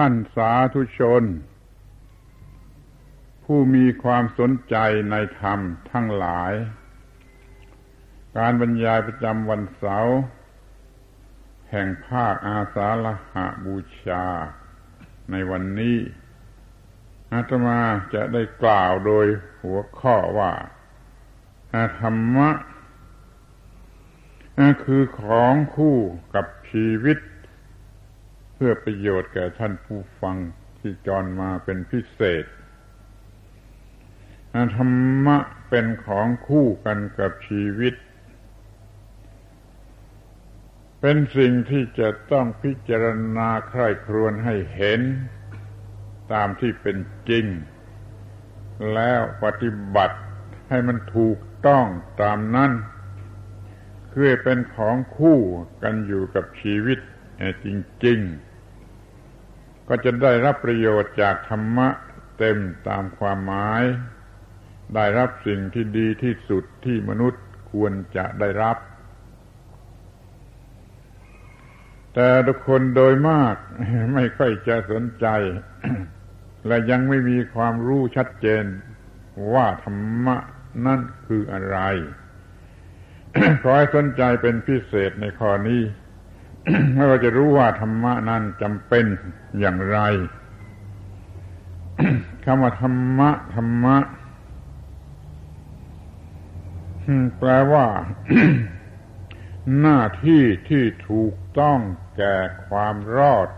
ท่านสาธุชน ผู้มีความสนใจในธรรมทั้งหลาย การบรรยายประจำวันเสาร์แห่งภาคอาสาฬหะบูชา ในวันนี้อาตมาจะได้กล่าวโดยหัวข้อว่าธรรมะคือของคู่กับชีวิต เพื่อประโยชน์แก่ท่านผู้ฟังที่จรมาเป็นพิเศษธรรมะเป็นของคู่กันกับชีวิต เป็นสิ่งที่จะต้องพิจารณาใคร่ครวญให้เห็น ตามที่เป็นจริง แล้วปฏิบัติให้มันถูกต้องตามนั้นคือเป็นของคู่กันอยู่กับชีวิตจริงๆ ก็จะได้รับประโยชน์จากธรรมะเต็มตามความหมาย ได้รับสิ่งที่ดีที่สุดที่มนุษย์ควรจะได้รับ แต่ทุกคนโดยมากไม่ค่อยจะสนใจ และยังไม่มีความรู้ชัดเจนว่าธรรมะนั่นคืออะไร ขอให้สนใจเป็นพิเศษในข้อนี้ ไม่ว่าจะรู้ว่าธรรมะนั้นจำเป็นอย่างไรคำว่าธรรมะธรรมะแปลว่า หน้าที่ที่ถูกต้องแก่ความรอด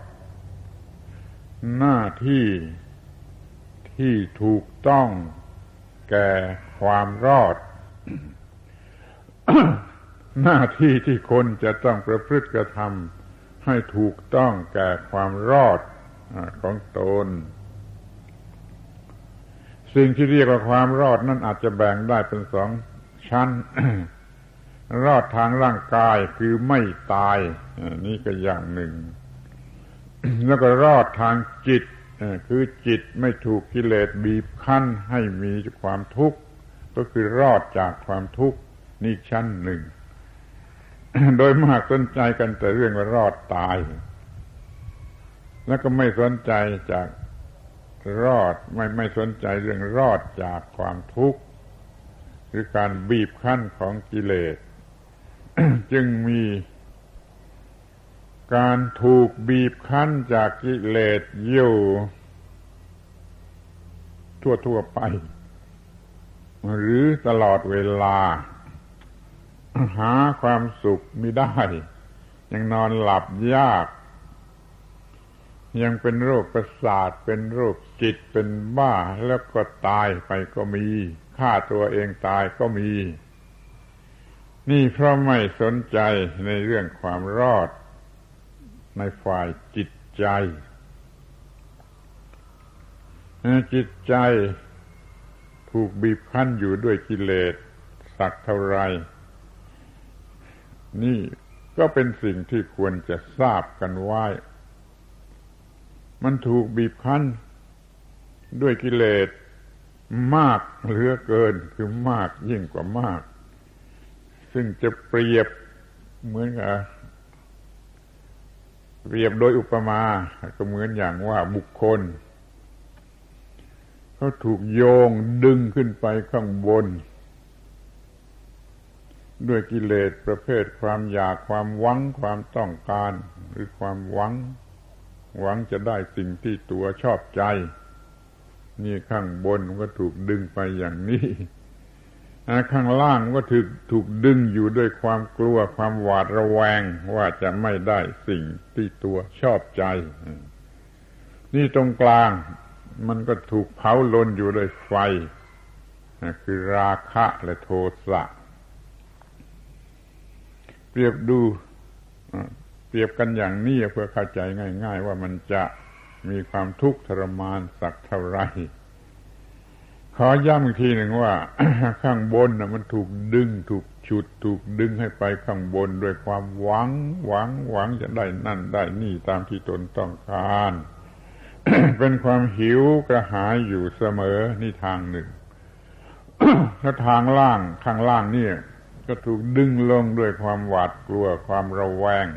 หน้าที่ที่ถูกต้องแก่ความรอด หน้าที่ที่คนจะต้องประพฤติกระทำให้ถูกต้องแก่ความรอดของตน สิ่งที่เรียกว่าความรอดนั้นอาจจะแบ่งได้เป็นสองชั้น รอดทางร่างกายคือไม่ตาย นี่ก็อย่างหนึ่ง แล้วก็รอดทางจิตคือจิตไม่ถูกกิเลสบีบคั้นให้มีความทุกข์ ก็คือรอดจากความทุกข์นี่ชั้นหนึ่ง โดยมากสนใจกันแต่เรื่องว่ารอดตาย แล้วก็ไม่สนใจจากรอดไม่ไม่สนใจเรื่องรอดจากความทุกข์หรือการบีบคั้นของกิเลส จึงมีการถูกบีบคั้นจากกิเลสอยู่ทั่วๆไป หรือตลอดเวลา หาความสุขไม่ได้ ยังนอนหลับยาก ยังเป็นโรคประสาท เป็นโรคจิตเป็นบ้าแล้วก็ตายไปก็มีฆ่าตัวเองตายก็มี นี่เพราะไม่สนใจในเรื่องความรอด ในฝ่ายจิตใจ จิตใจถูกบีบคั้นอยู่ด้วยกิเลสสักเท่าไร นี่ก็เป็นสิ่งที่ควรจะทราบกันไว้ มันถูกบีบคั้น ด้วยกิเลสมากเหลือเกินคือมากยิ่งกว่ามาก ซึ่งจะเปรียบเหมือนกับเปรียบโดยอุปมาก็เหมือนอย่างว่าบุคคลเขาถูกโยงดึงขึ้นไปข้างบน ด้วยกิเลสประเภทความอยากความหวังความต้องการ หรือความหวัง หวังจะได้สิ่งที่ตัวชอบใจ นี่ข้างบนก็ถูกดึงไปอย่างนี้ข้างล่างก็ถูกถูกดึงอยู่ด้วยความกลัวความหวาดระแวงว่าจะไม่ได้สิ่งที่ตัวชอบใจ นี่ตรงกลางมันก็ถูกเผาลนอยู่ด้วยไฟ คือราคะและโทสะ เปรียบดูเปรียบกันอย่างนี้เพื่อเข้าใจง่าย ๆ ว่ามันจะมีความทุกข์ทรมานสักเท่าไรขอย้ำอีกทีหนึ่งว่า ข้างบนนะมันถูกดึง ถูกฉุด ถูกดึงให้ไปข้างบนด้วยความหวัง หวังหวังจะได้นั่นได้นี่ตามที่ตนต้องการ เป็นความหิวกระหายอยู่เสมอนี่ทางหนึ่ง แล้วทางล่างข้างล่างนี่ ก็ถูกดึงลงด้วยความหวาดกลัวความระแวง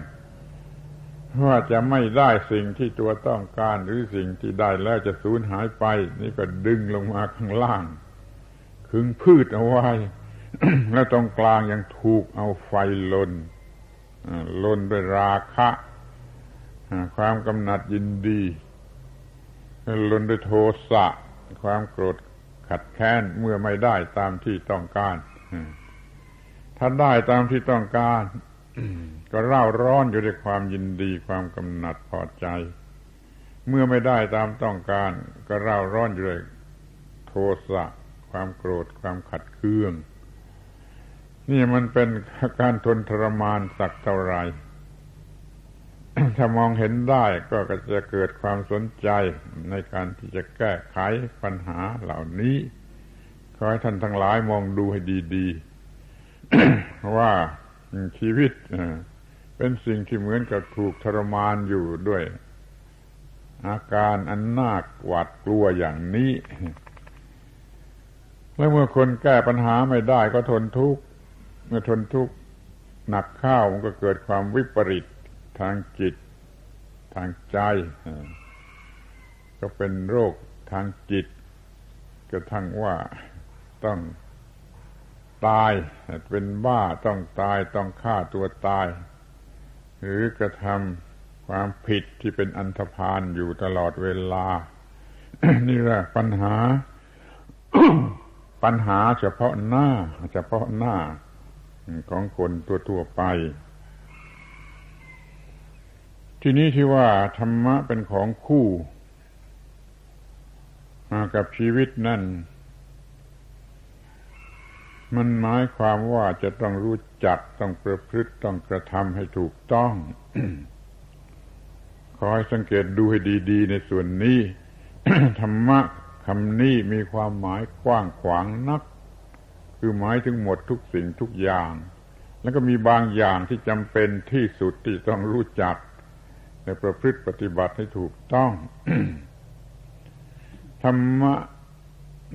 ว่าจะไม่ได้สิ่งที่ตัวต้องการหรือสิ่งที่ได้แล้วจะสูญหายไป นี่ก็ดึงลงมาข้างล่าง ขึงพืชเอาไว้ แล้วตรงกลางยังถูกเอาไฟลนลนด้วยราคะ ความกำหนัดยินดีลนด้วยโทสะ ความโกรธขัดแค้นเมื่อไม่ได้ตามที่ต้องการ ถ้าได้ตามที่ต้องการก็เร่าร้อนอยู่ด้วยความยินดีความกำหนัดพอใจ เมื่อไม่ได้ตามต้องการ ก็เร่าร้อนอยู่ด้วยโทสะความโกรธความขัดเคือง นี่มันเป็นการทนทรมานสักเท่าไรถ้ามองเห็นได้ก็จะเกิดความสนใจในการที่จะแก้ไขปัญหาเหล่านี้ ขอให้ท่านทั้งหลายมองดูให้ดี ๆ ว่าชีวิตเป็นสิ่งที่เหมือนกับถูกทรมานอยู่ด้วย อาการอันน่าหวาดกลัวอย่างนี้ แล้วเมื่อคนแก้ปัญหาไม่ได้ก็ทนทุกข์เมื่อทนทุกข์หนักข้าวมันก็เกิดความวิปริตทางจิต ทางใจ ก็เป็นโรคทางจิตกระทั่งว่าต้อง ตายเป็นบ้าต้องตายต้องฆ่าตัวตาย หรือกระทำความผิดที่เป็นอันธพาลอยู่ตลอดเวลา นี่แหละปัญหา ปัญหาเฉพาะหน้า เฉพาะหน้า ของคนตัวทั่วไป ทีนี้ที่ว่าธรรมะเป็นของคู่ กับชีวิตนั่น มันหมายความว่าจะต้องรู้จักต้องประพฤติต้องกระทำให้ถูกต้องขอให้สังเกตดูให้ดี ๆ ในส่วนนี้ ธรรมะคำนี้มีความหมายกว้างขวางนัก คือหมายถึงหมดทุกสิ่งทุกอย่าง แล้วก็มีบางอย่างที่จำเป็นที่สุดที่ต้องรู้จักในประพฤติปฏิบัติให้ถูกต้อง ธรรมะ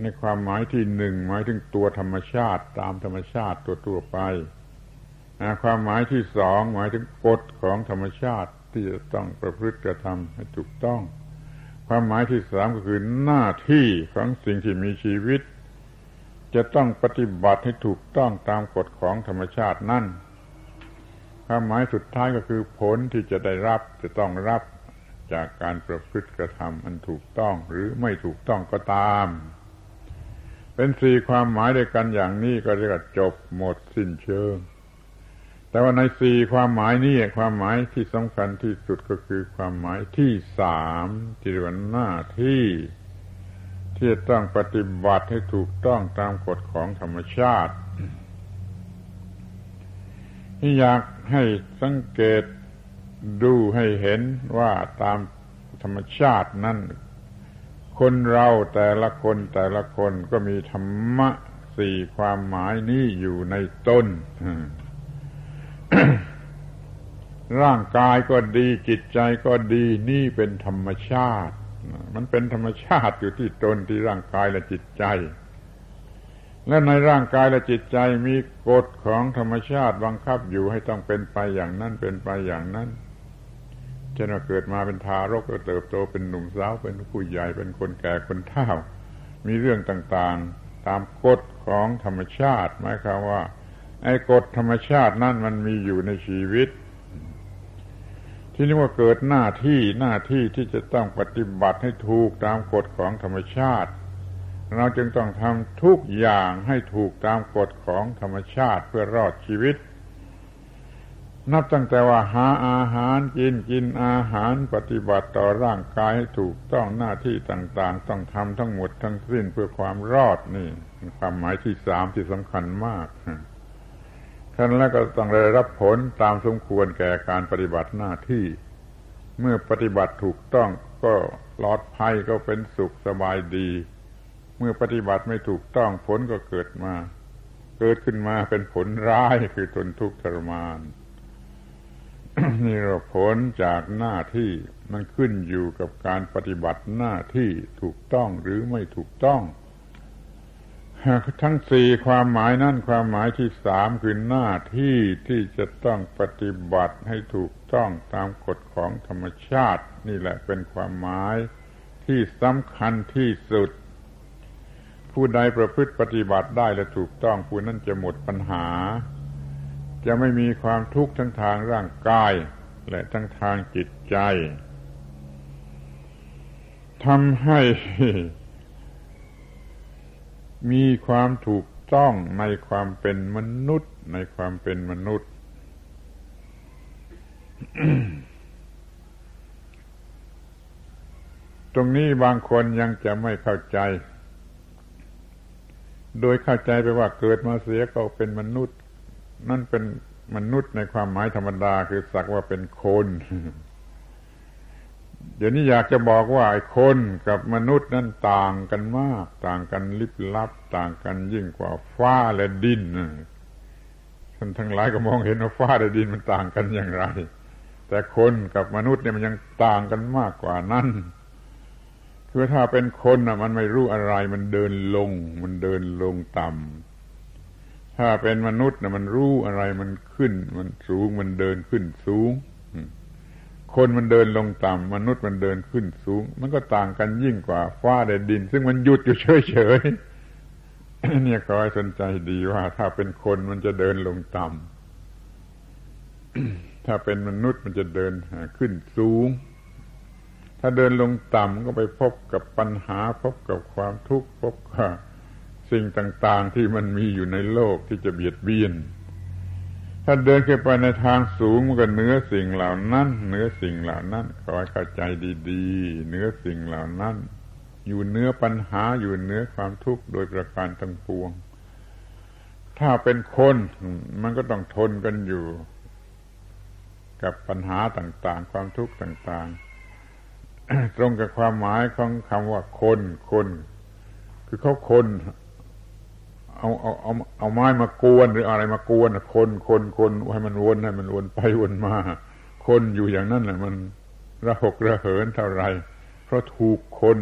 ในความหมายที่หนึ่งหมายถึงตัวธรรมชาติตามธรรมชาติตัวตัวไป ความหมายที่สองหมายถึงกฎของธรรมชาติที่จะต้องประพฤติกระทำให้ถูกต้อง ความหมายที่สามก็คือหน้าที่ของสิ่งที่มีชีวิต จะต้องปฏิบัติให้ถูกต้องตามกฎของธรรมชาตินั่นความหมายสุดท้ายก็คือผลที่จะได้รับจะต้องรับจากการประพฤติกระทำอันถูกต้องหรือไม่ถูกต้องก็ตาม เป็นสี่ความหมายด้วยกันอย่างนี้ก็เรียกว่าจบหมดสิ้นเชิง แต่ว่าในสี่ความหมายนี้ความหมายที่สำคัญที่สุดก็คือความหมายที่สามที่เรียกว่าหน้าที่ ที่ต้องปฏิบัติให้ถูกต้องตามกฎของธรรมชาติที่อยากให้สังเกตดูให้เห็นว่าตามธรรมชาตินั้น คนเราแต่ละคนแต่ละคนก็มีธรรมะสี่ความหมายนี้อยู่ในต้น ร่างกายก็ดีจิตใจก็ดีนี่เป็นธรรมชาติ มันเป็นธรรมชาติอยู่ที่ตนที่ร่างกายและจิตใจ และในร่างกายและจิตใจมีกฎของธรรมชาติบังคับอยู่ให้ต้องเป็นไปอย่างนั้นเป็นไปอย่างนั้น ช่นว่าเกิดมาเป็นทารกก็เติบโตเป็นหนุ่มสาวเป็นผู้ใหญ่เป็นคนแก่คนเฒ่า มีเรื่องต่างๆ ตามกฎของธรรมชาติหมายความว่า ไอ้กฎธรรมชาตินั่นมันมีอยู่ในชีวิต ที่นี้ว่าเกิดหน้าที่หน้าที่ที่จะต้องปฏิบัติให้ถูกตามกฎของธรรมชาติ เราจึงต้องทำทุกอย่างให้ถูกตามกฎของธรรมชาติเพื่อรอดชีวิต นับตั้งแต่ว่าหาอาหารกินกินอาหารปฏิบัติต่อร่างกายให้ถูกต้องหน้าที่ต่าง ๆ ต้องทำทั้งหมดทั้งสิ้นเพื่อความรอดนี่ความหมายที่สามที่สำคัญมากท่านแล้วก็ต้องได้รับผลตามสมควรแก่การปฏิบัติหน้าที่ เมื่อปฏิบัติถูกต้องก็ปลอดภัยก็เป็นสุขสบายดี เมื่อปฏิบัติไม่ถูกต้องผลก็เกิดมา เกิดขึ้นมาเป็นผลร้ายคือทนทุกข์ทรมาน นี่เราผลจากหน้าที่มันขึ้นอยู่กับการปฏิบัติหน้าที่ถูกต้องหรือไม่ถูกต้อง ทั้งสี่ความหมายนั่นความหมายที่สามคือหน้าที่ที่จะต้องปฏิบัติให้ถูกต้องตามกฎของธรรมชาติ นี่แหละเป็นความหมายที่สำคัญที่สุด ผู้ใดประพฤติปฏิบัติได้และถูกต้องผู้นั้นจะหมดปัญหา จะไม่มีความทุกข์ทั้งทางร่างกาย และทั้งทางจิตใจทำให้มีความถูกต้องในความเป็นมนุษย์ ในความเป็นมนุษย์ ตรงนี้บางคนยังจะไม่เข้าใจ โดยเข้าใจไปว่าเกิดมาเสียก็เป็นมนุษย์ นั่นเป็นมนุษย์ในความหมายธรรมดาคือสักว่าเป็นคน เดี๋ยวนี้อยากจะบอกว่าไอ้คนกับมนุษย์นั้นต่างกันมาก ต่างกันลิบลับ ต่างกันยิ่งกว่าฟ้าและดินท่านทั้งหลายก็มองเห็นว่าฟ้าและดินมันต่างกันอย่างไร แต่คนกับมนุษย์เนี่ยมันยังต่างกันมากกว่านั้นคือถ้าเป็นคนน่ะมันไม่รู้อะไร มันเดินลง มันเดินลงต่ำ ถ้าเป็นมนุษย์นะมันรู้อะไรมันขึ้น มันสูงมันเดินขึ้นสูง คนมันเดินลงต่ำมนุษย์มันเดินขึ้นสูง มันก็ต่างกันยิ่งกว่าฟ้าแดนดิน ซึ่งมันหยุดอยู่เฉยๆเนี่ยขอให้สนใจดีว่า ถ้าเป็นคนมันจะเดินลงต่ำถ้าเป็นมนุษย์มันจะเดินขึ้นสูง ถ้าเดินลงต่ำก็ไปพบกับปัญหา พบกับความทุกข์พบกับ สิ่งต่าง ๆ ที่มันมีอยู่ในโลกที่จะเบียดเบียน ถ้าเดินขึ้นไปในทางสูงมันก็เหนือสิ่งเหล่านั้นเหนือสิ่งเหล่านั้นขอให้เข้าใจดีๆเหนือสิ่งเหล่านั้น อยู่เนื้อปัญหาอยู่เนื้อความทุกข์โดยประการทั้งปวง ถ้าเป็นคนมันก็ต้องทนกันอยู่ กับปัญหาต่างๆ ความทุกข์ต่าง ๆ ตรงกับความหมายของคำว่าคนคนคือเขาคน เอาเอาเอาเอาไม้มากวน หรืออะไรมากวนคนคนคนให้มันวนให้มันวนไปวนมา คนอยู่อย่างนั้นแหละมันระหกระเหินเท่าไรเพราะถูกคน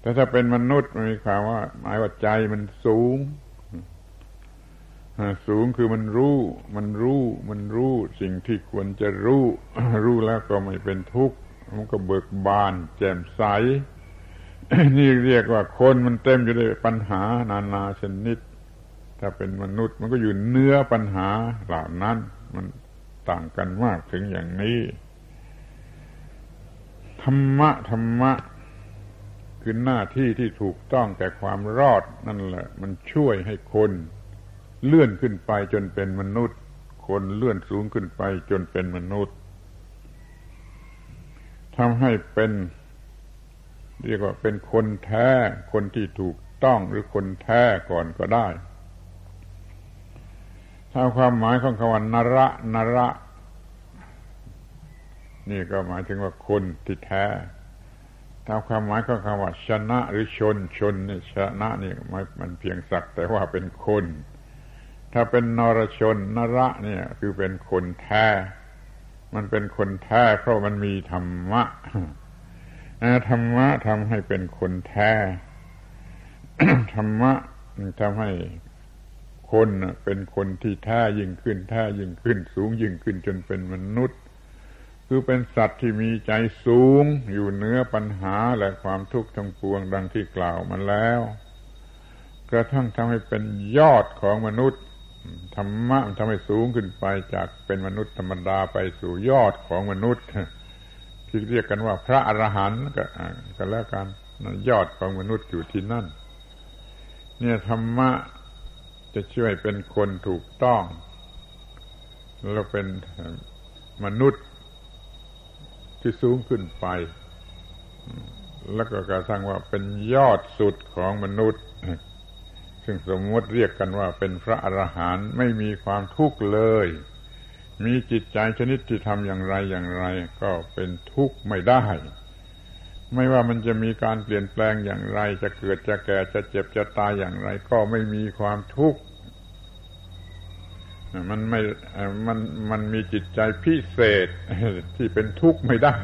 แต่ถ้าเป็นมนุษย์มันมีความว่า หมายว่าใจมันสูงสูงคือมันรู้ มันรู้ มันรู้สิ่งที่ควรจะรู้ รู้แล้วก็ไม่เป็นทุกข์มันก็เบิกบาน แจ่มใส นี่เรียกว่าคนมันเต็มอยู่ด้วยปัญหานานาชนิด ถ้าเป็นมนุษย์มันก็อยู่เนื้อปัญหาเหล่านั้น มันต่างกันมากถึงอย่างนี้ ธรรมะธรรมะคือหน้าที่ที่ถูกต้องแต่ความรอดนั่นแหละ มันช่วยให้คน เลื่อนขึ้นไปจนเป็นมนุษย์ คนเลื่อนสูงขึ้นไปจนเป็นมนุษย์ทำให้เป็น เรียกว่าเป็นคนแท้คนที่ถูกต้องหรือคนแท้ก่อนก็ได้ถ้าความหมายของคำว่านระนระ นี่ก็หมายถึงว่าคนที่แท้ถ้าความหมายของคำว่าชนะหรือชนชนนี่ชนะนี่มันเพียงสักแต่ว่าเป็นคน ถ้าเป็นนรชนนระเนี่ยคือเป็นคนแท้ มันเป็นคนแท้เพราะมันมีธรรมะ ธรรมะทำให้เป็นคนแท้ ธรรมะทำให้คนเป็นคนที่แท้ยิ่งขึ้นแท้ยิ่งขึ้น สูงยิ่งขึ้นจนเป็นมนุษย์ คือเป็นสัตว์ที่มีใจสูง อยู่เหนือปัญหาและความทุกข์ทั้งปวงดังที่กล่าวมาแล้วกระทั่งทำให้เป็นยอดของมนุษย์ธรรมะทำให้สูงขึ้นไปจากเป็นมนุษย์ธรรมดาไปสู่ยอดของมนุษย์ ที่เรียกกันว่าพระอรหันต์ก็กแล้วกันยอดของมนุษย์อยู่ที่นั่น เนี่ยธรรมะจะช่วยเป็นคนถูกต้อง แล้วเป็นมนุษย์ที่สูงขึ้นไป แล้วก็กระทั่งว่าเป็นยอดสุดของมนุษย์ ซึ่งสมมติเรียกกันว่าเป็นพระอรหันต์ไม่มีความทุกข์เลย มีจิตใจชนิดที่ทำอย่างไรอย่างไร ก็เป็นทุกข์ไม่ได้ ไม่ว่ามันจะมีการเปลี่ยนแปลงอย่างไร จะเกิดจะแก่จะเจ็บจะตายอย่างไร ก็ไม่มีความทุกข์มันไม่มันมันมีจิตใจพิเศษที่เป็นทุกข์ไม่ได้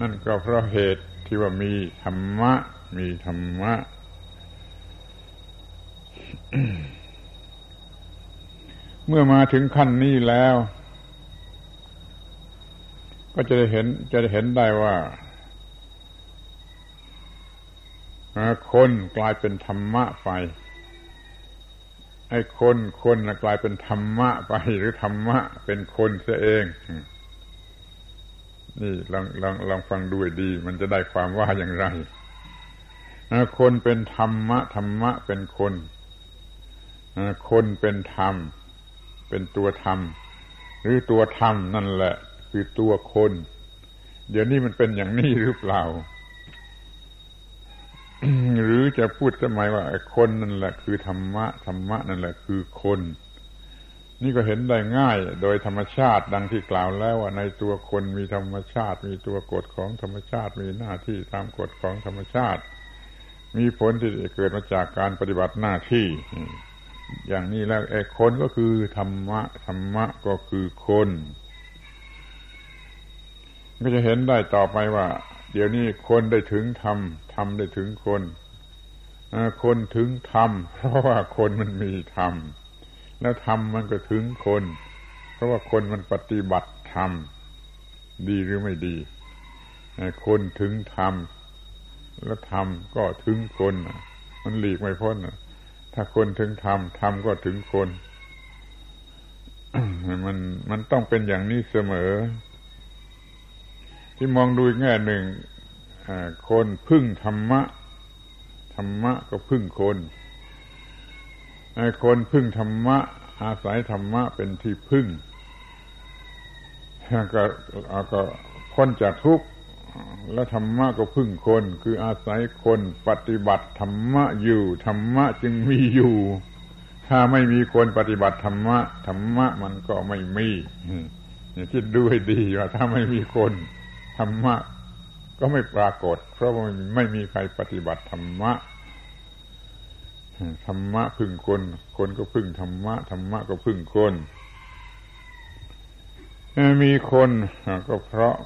นั่นก็เพราะเหตุที่ว่ามีธรรมะ มีธรรมะ เมื่อมาถึงขั้นนี้แล้ว ก็จะได้เห็นจะได้เห็นได้ว่าคนกลายเป็นธรรมะไปไอ้คนคนกลายเป็นธรรมะไปหรือธรรมะเป็นคนเสียเอง นี่ลองลองลองฟังดูดี มันจะได้ความว่าอย่างไรคนเป็นธรรมะ ธรรมะเป็นคนคนเป็นธรรม เป็นตัวธรรม หรือตัวธรรมนั่นแหละ คือตัวคน เดี๋ยวนี้มันเป็นอย่างนี้หรือเปล่า หรือจะพูดสมัยว่าคนนั่นแหละ คือธรรมะธรรมะนั่นแหละ คือคน นี่ก็เห็นได้ง่าย โดยธรรมชาติดังที่กล่าวแล้วว่าในตัวคนมีธรรมชาติ มีตัวกฎของธรรมชาติ มีหน้าที่ตามกฎของธรรมชาติ มีผลที่เกิดมาจากการปฏิบัติหน้าที่ อย่างนี้แล้วไอ้คนก็คือธรรมะธรรมะก็คือคนก็จะเห็นได้ต่อไปว่า เดี๋ยวนี้คนได้ถึงธรรมธรรมได้ถึงคนคนถึงธรรมเพราะว่าคนมันมีธรรมแล้วธรรมมันก็ถึงคน เพราะว่าคนมันปฏิบัติธรรมดีหรือไม่ดีคนถึงธรรมแล้วธรรมก็ถึงคนมันหลีกไม่พ้น ถ้าคนถึงธรรมธรรมก็ถึงคน มันมันต้องเป็นอย่างนี้เสมอ ที่มองดูอีกแง่หนึ่งคนพึ่งธรรมะ ธรรมะก็พึ่งคนคนพึ่งธรรมะ อาศัยธรรมะเป็นที่พึ่งก็ก็พ้นจากทุกข์ และธรรมะก็พึ่งคน คืออาศัยคนปฏิบัติธรรมะอยู่ธรรมะจึงมีอยู่ ถ้าไม่มีคนปฏิบัติธรรมะธรรมะมันก็ไม่มีคิดดูให้ดีว่าถ้าไม่มีคนธรรมะก็ไม่ปรากฏ เพราะมันไม่มีใครปฏิบัติธรรมะธรรมะพึ่งคน คนก็พึ่งธรรมะธรรมะก็พึ่งคนมีคนก็เพราะ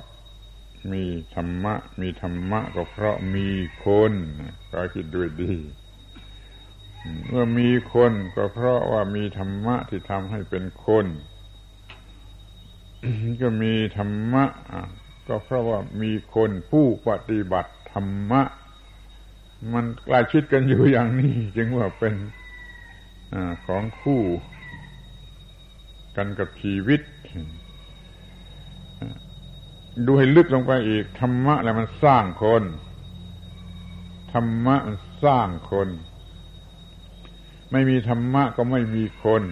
มีธรรมะ มีธรรมะก็เพราะมีคนก็คิดด้วยดีเมื่อมีคนก็เพราะว่ามีธรรมะที่ทำให้เป็นคน ก็มีธรรมะก็เพราะว่ามีคนผู้ปฏิบัติธรรมะ มันใกล้ชิดกันอยู่อย่างนี้ จึงว่าเป็นอของคู่กันกับชีวิต ดูให้ลึกลงไปอีก ธรรมะแหล้วมันสร้างคน ธรรมะมันสร้างคน ไม่มีธรรมะก็ไม่มีคน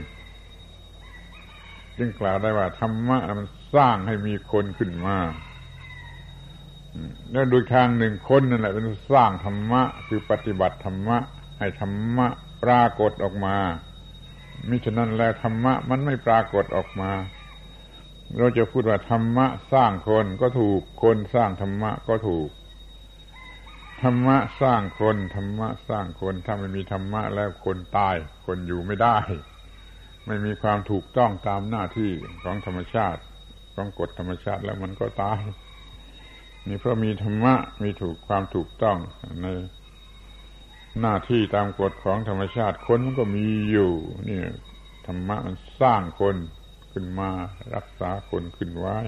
จึงกล่าวได้ว่า ธรรมะมันสร้างให้มีคนขึ้นมาแล้วโดยทางหนึ่งคนนั่นแหละเป็นสร้างธรรมะ คือปฏิบัติธรรมะ ให้ธรรมะปรากฏออกมามิฉะนั้นแล้วธรรมะมันไม่ปรากฏออกมา เราจะพูดว่าธรรมะสร้างคนก็ถูกคนสร้างธรรมะก็ถูก ธรรมะสร้างคนธรรมะสร้างคนถ้าไม่มีธรรมะแล้วคนตาย คนอยู่ไม่ได้ ไม่มีความถูกต้องตามหน้าที่ของธรรมชาติของกฎธรรมชาติแล้วมันก็ตายนี่เพราะมีธรรมะมีถูกความถูกต้องในหน้าที่ตามกฎของธรรมชาติคนมันก็มีอยู่นี่ธรรมะมันสร้างคน ขึ้นมา รักษาคนขึ้นไว้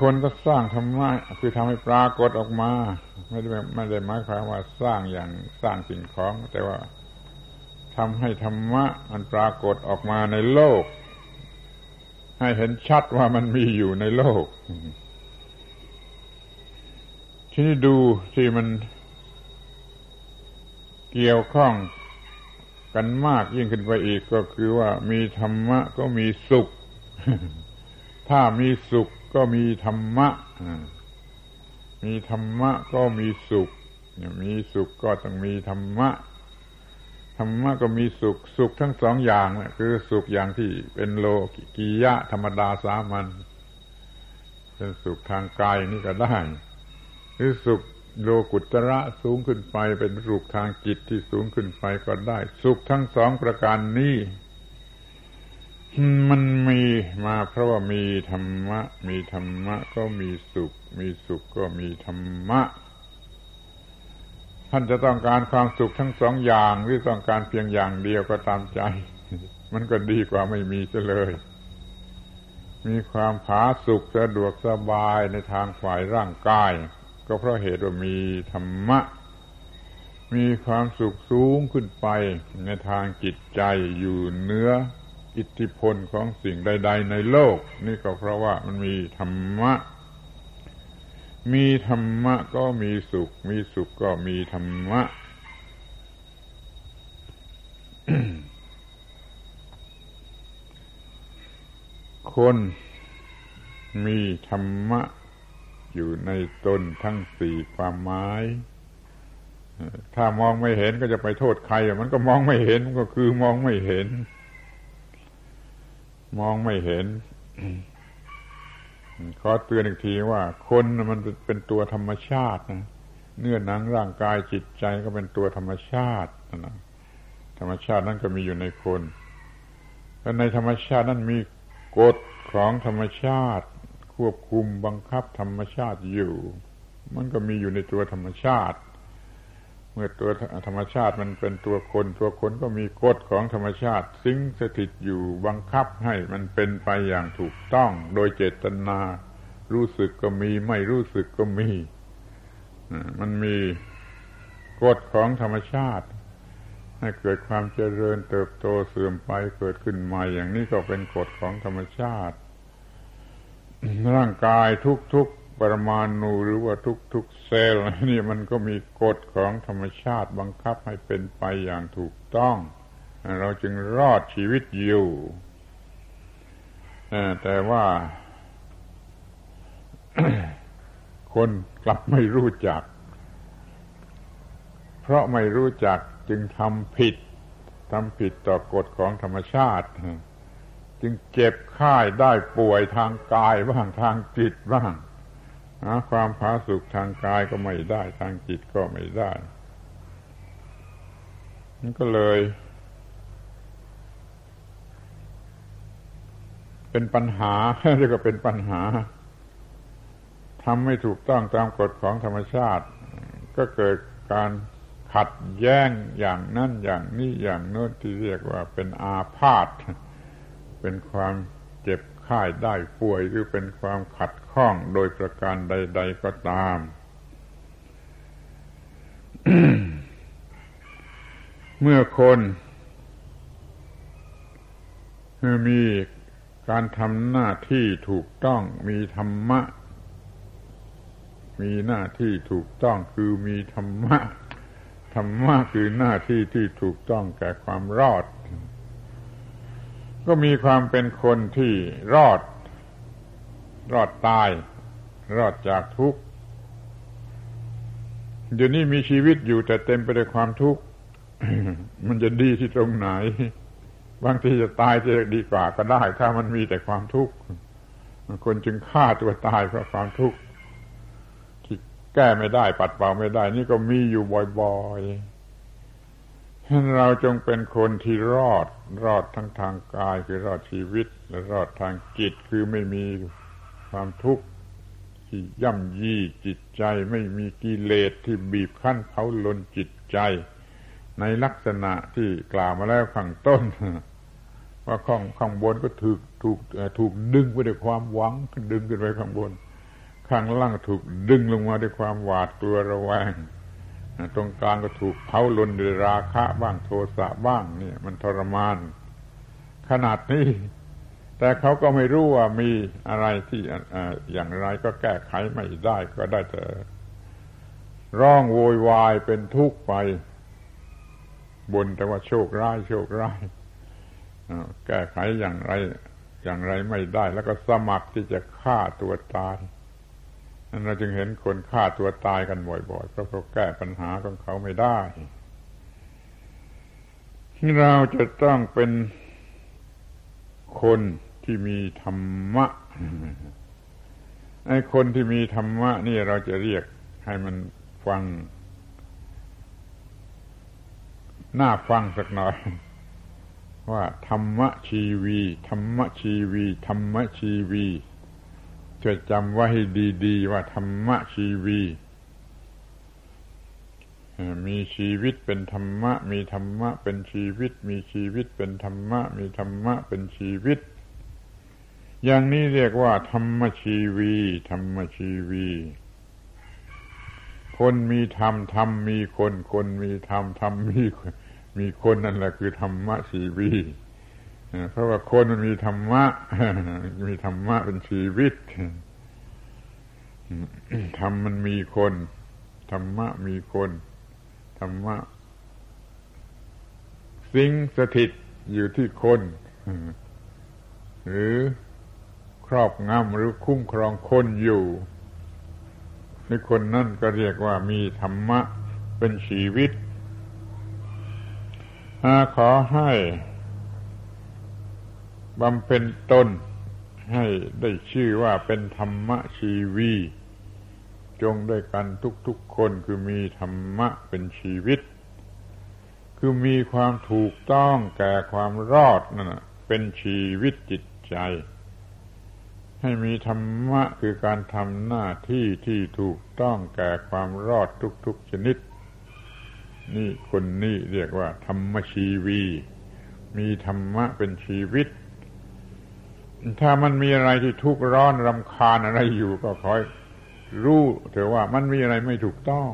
คนก็สร้างธรรมะคือทำให้ปรากฏออกมา ไม่ได้ไม่ได้หมายความว่าสร้างอย่างสร้างสิ่งของ แต่ว่าทำให้ธรรมะมันปรากฏออกมาในโลก ให้เห็นชัดว่ามันมีอยู่ในโลก ทีนี้ดูที่มันเกี่ยวข้อง กันมากยิ่งขึ้นไปอีกก็คือว่ามีธรรมะก็มีสุข ถ้ามีสุขก็มีธรรมะ มีธรรมะก็มีสุข มีสุขก็ต้องมีธรรมะ ธรรมะก็มีสุข สุขทั้งสองอย่างคือสุขอย่างที่เป็นโลกียะธรรมดาสามัญเป็นสุขทางกายนี่ก็ได้ หรือสุข โลกุตระสูงขึ้นไปเป็นสุขทางจิตที่สูงขึ้นไปก็ได้ สุขทั้งสองประการนี้มันมีมาเพราะว่ามีธรรมะ มีธรรมะก็มีสุข มีสุขก็มีธรรมะ ท่านจะต้องการความสุขทั้งสองอย่างหรือต้องการเพียงอย่างเดียวก็ตามใจ มันก็ดีกว่าไม่มีซะเลย มีความผาสุกสะดวกสบายในทางฝ่ายร่างกาย ก็เพราะเหตุว่ามีธรรมะ มีความสุขสูงขึ้นไปในทางจิตใจอยู่เนื้ออิทธิพลของสิ่งใด ๆ ในโลก นี่ก็เพราะว่ามันมีธรรมะ มีธรรมะก็มีสุข มีสุขก็มีธรรมะคนมีธรรมะ อยู่ในตนทั้งสี่ความหมาย ถ้ามองไม่เห็นก็จะไปโทษใครมันก็มองไม่เห็นก็คือมองไม่เห็น มองไม่เห็น ขอเตือนอีกทีว่า คนมันเป็นตัวธรรมชาตินะเนื้อหนังร่างกายจิตใจก็เป็นตัวธรรมชาตินะธรรมชาตินั่นก็มีอยู่ในคนและในธรรมชาตินั้นมีกฎของธรรมชาติ ควบคุมบังคับธรรมชาติอยู่ มันก็มีอยู่ในตัวธรรมชาติ เมื่อตัวธรรมชาติมันเป็นตัวคน ตัวคนก็มีกฎของธรรมชาติสิงสถิตอยู่บังคับให้มันเป็นไปอย่างถูกต้อง โดยเจตนา รู้สึกก็มีไม่รู้สึกก็มีมันมีกฎของธรรมชาติ ให้เกิดความเจริญเติบโตเสื่อมไปเกิดขึ้นใหม่อย่างนี้ก็เป็นกฎของธรรมชาติ ร่างกายทุกๆปรมาณูหรือว่าทุกๆเซลล์นี่มันก็มีกฎของธรรมชาติบังคับให้เป็นไปอย่างถูกต้อง เราจึงรอดชีวิตอยู่แต่ว่า คนกลับไม่รู้จัก เพราะไม่รู้จักจึงทำผิดทำผิดต่อกฎของธรรมชาติ จึงเจ็บไข้ได้ป่วยทางกายบ้างทางจิตบ้างหาความผาสุกทางกายก็ไม่ได้ทางจิตก็ไม่ได้มันก็เลย เป็นปัญหาเรียกว่าเป็นปัญหาทำไม่ถูกต้องตามกฎของธรรมชาติ ก็เกิดการขัดแย้งอย่างนั่นอย่างนี้อย่างโน้นที่เรียกว่าเป็นอาพาธ เป็นความเจ็บไข้ได้ป่วยหรือเป็นความขัดข้องโดยประการใด ๆก็ตาม เมื่อคนมีการทำหน้าที่ถูกต้องมีธรรมะ มีหน้าที่ถูกต้องคือมีธรรมะ ธรรมะคือหน้าที่ที่ถูกต้องแก่ความรอด ก็มีความเป็นคนที่รอด รอดตาย รอดจากทุกข์เดี๋ยวนี้มีชีวิตอยู่แต่เต็มไปด้วยความทุกข์มันจะดีที่ตรงไหน บางทีจะตายจะดีกว่าก็ได้ ถ้ามันมีแต่ความทุกข์คนจึงฆ่าตัวตายเพราะความทุกข์ที่แก้ไม่ได้ปัดเป่าไม่ได้ นี่ก็มีอยู่บ่อยๆ เราจงเป็นคนที่รอด รอดทั้งทางกายคือรอดชีวิต และรอดทางจิตคือไม่มีความทุกข์ที่ย่ำยีจิตใจ ไม่มีกิเลสที่บีบคั้นเผาลนจิตใจ ในลักษณะที่กล่าวมาแล้วข้างต้น ว่าข้างข้างบนก็ถูกถูกถูกดึงไปด้วยความหวังดึงขึ้นไปข้างบน ข้างล่างถูกดึงลงมาด้วยความหวาดกลัวระแวง ตรงกลางก็ถูกเผาลนด้วยราคะบ้างโทสะบ้างนี่มันทรมาน ขนาดนี้ แต่เขาก็ไม่รู้ว่ามีอะไรที่อย่างไรก็แก้ไขไม่ได้ก็ได้แต่ร้องโวยวายเป็นทุกข์ไปบนแต่ว่าโชคร้ายโชคร้ายแก้ไขอย่างไร อย่างไรไม่ได้ แล้วก็สมัครที่จะฆ่าตัวตาย เราจึงเห็นคนฆ่าตัวตายกันบ่อยๆเพราะเขาแก้ปัญหาของเขาไม่ได้ เราจะต้องเป็นคนที่มีธรรมะไอ้คนที่มีธรรมะนี่เราจะเรียกให้มันฟังน่าฟังสักหน่อย ว่าธรรมะชีวี ธรรมะชีวี ธรรมะชีวี ช่วยจำไว้ให้ดี ๆ ว่าธรรมะชีวีมีชีวิตเป็นธรรมะ มีธรรมะเป็นชีวิต มีชีวิตเป็นธรรมะ มีธรรมะเป็นชีวิต อย่างนี้เรียกว่า ธรรมชีวี ธรรมชีวี คนมีธรรมธรรมมีคน คนมีธรรมธรรมมีมีคนนั่นแหละคือธรรมะชีวี เพราะว่าคนมันมีธรรมะ มีธรรมะเป็นชีวิตธรรมมันมีคน ธรรมะมีคน ธรรมะ สิงสถิตอยู่ที่คน หรือครอบงำหรือคุ้มครองคนอยู่ในคนนั่นก็เรียกว่ามีธรรมะเป็นชีวิต ขอให้ บำเพ็ญตนให้ได้ชื่อว่าเป็นธรรมชีวี จงด้วยกันทุกๆคนคือมีธรรมะเป็นชีวิต คือมีความถูกต้องแก่ความรอดนั่นเป็นชีวิตจิตใจ ให้มีธรรมะคือการทำหน้าที่ที่ถูกต้องแก่ความรอดทุกๆชนิด นี่คนนี้เรียกว่า ธรรมชีวี มีธรรมะเป็นชีวิต ถ้ามันมีอะไรที่ทุกข์ร้อนรำคาญอะไรอยู่ก็คอยรู้เถอะว่ามันมีอะไรไม่ถูกต้อง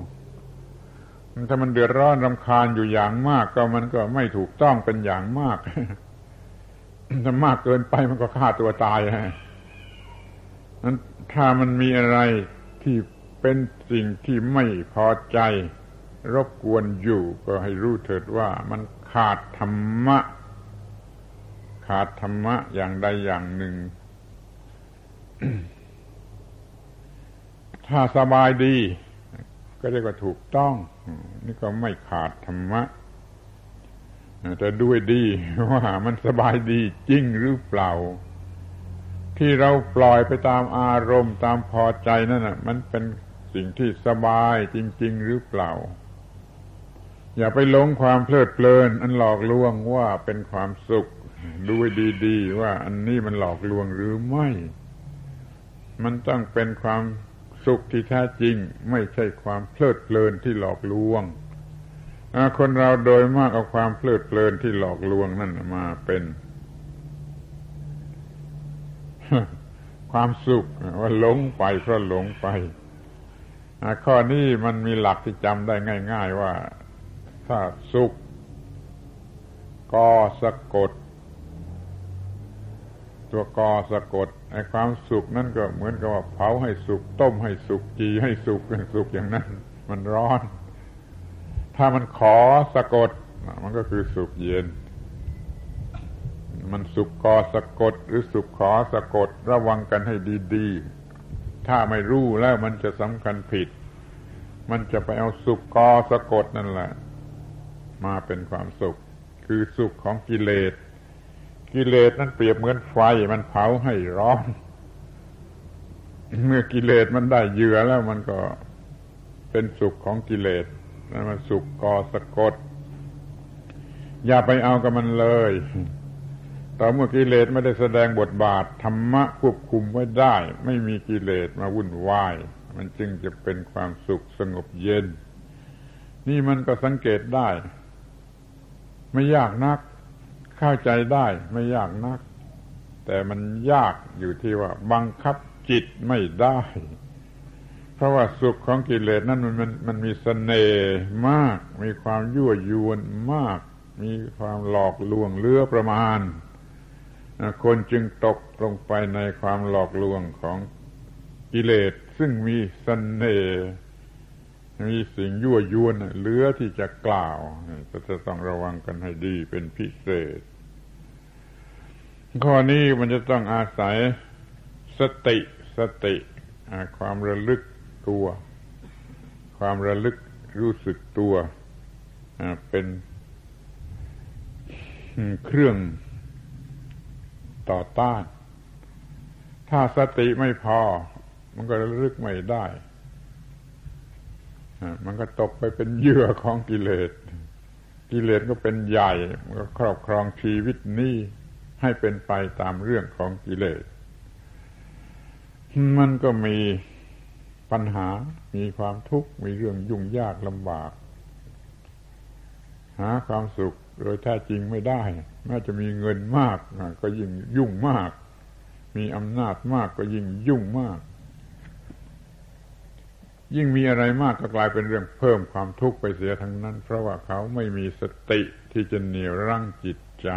ถ้ามันเดือดร้อนรำคาญอยู่อย่างมาก ก็มันก็ไม่ถูกต้องเป็นอย่างมากถ้ามากเกินไปมันก็ฆ่าตัวตายฮะนั้นถ้ามันมีอะไรที่เป็นสิ่งที่ไม่พอใจ รบกวนอยู่ ก็ให้รู้เถิดว่ามันขาดธรรมะ ขาดธรรมะอย่างใดอย่างหนึ่ง ถ้าสบายดี ก็เรียกว่าถูกต้อง นี่ก็ไม่ขาดธรรมะแต่ด้วยดีว่ามันสบายดีจริงหรือเปล่า ที่เราปล่อยไปตามอารมณ์ตามพอใจนั่นน่ะ มันเป็นสิ่งที่สบายจริง ๆ หรือเปล่า อย่าไปหลงความเพลิดเพลิน อันหลอกลวงว่าเป็นความสุข ด้วยดีๆว่าอันนี้มันหลอกลวงหรือไม่ มันต้องเป็นความสุขที่แท้จริง ไม่ใช่ความเพลิดเพลินที่หลอกลวง คนเราโดยมากเอาความเพลิดเพลินที่หลอกลวงนั่นมาเป็น ความสุขว่าหลงไปเพราะหลงไปข้อนี้มันมีหลักที่จำได้ง่าย ๆ ว่า ถ้าสุขก็สะกด ตัวกอสะกดไอ้ความสุขนั่นก็เหมือนกับว่าเผาให้สุกต้มให้สุกจีให้สุกสุกอย่างนั้น มันร้อน ถ้ามันขอสะกด มันก็คือสุกเย็น มันสุกกอสะกด หรือสุกขอสะกดระวังกันให้ดีๆ ถ้าไม่รู้แล้วมันจะสำคัญผิด มันจะไปเอาสุกกอสะกดนั่นแหละ มาเป็นความสุข คือสุขของกิเลส กิเลสนั้นเปรียบเหมือนไฟมันเผาให้ร้อน เมื่อกิเลสมันได้เหยื่อแล้วมันก็เป็นสุขของกิเลสนั่นมันสุขก่อสะกด อย่าไปเอากับมันเลย ต่อเมื่อกิเลสไม่ได้แสดงบทบาทธรรมะควบคุมไว้ได้ ไม่มีกิเลสมาวุ่นวาย มันจึงจะเป็นความสุขสงบเย็น นี่มันก็สังเกตได้ ไม่ยากนัก เข้าใจได้ไม่ยากนัก แต่มันยากอยู่ที่ว่า บังคับจิตไม่ได้ เพราะว่าสุขของกิเลสนั้นมันมันมันมีสเสน่ห์มาก มีความยั่วยวนมาก มีความหลอกลวงเลือประมาณ คนจึงตกลงไปในความหลอกลวงของกิเลสซึ่งมีสเสน่ห์มีสิ่งยั่วยวนเหลือที่จะกล่าว จะต้องระวังกันให้ดีเป็นพิเศษ ข้อนี้มันจะต้องอาศัยสติสติความระลึกตัว ความระลึกรู้สึกตัวเป็นเครื่องต่อต้าน ถ้าสติไม่พอ มันก็ระลึกไม่ได้ มันก็ตกไปเป็นเหยื่อของกิเลส กิเลสก็เป็นใหญ่ มันก็ครอบครองชีวิตนี้ ให้เป็นไปตามเรื่องของกิเลส มันก็มีปัญหา มีความทุกข์ มีเรื่องยุ่งยากลำบาก หาความสุขโดยแท้จริงไม่ได้ แม้จะมีเงินมากก็ยิ่งยุ่งมาก มีอำนาจมากก็ยิ่งยุ่งมาก ยิ่งมีอะไรมากก็กลายเป็นเรื่องเพิ่มความทุกข์ไปเสียทั้งนั้น เพราะว่าเขาไม่มีสติที่จะเหนี่ยวรั้งจิตใจ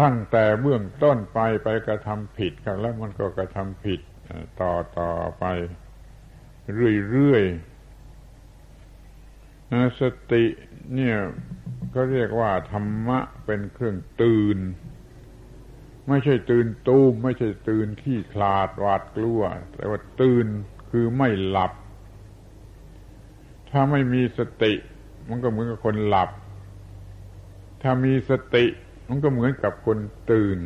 ตั้งแต่เบื้องต้นไปไปกระทำผิดครับแล้วมันก็กระทำผิดต่อต่อไป เรื่อยๆสติเนี่ยก็เรียกว่าธรรมะเป็นเครื่องตื่น ไม่ใช่ตื่นตูมไม่ใช่ตื่นขี้คลาดหวาดกลัว แต่ว่าตื่นคือไม่หลับ ถ้าไม่มีสติ มันก็เหมือนกับคนหลับ ถ้ามีสติ มันก็เหมือนกับคนตื่น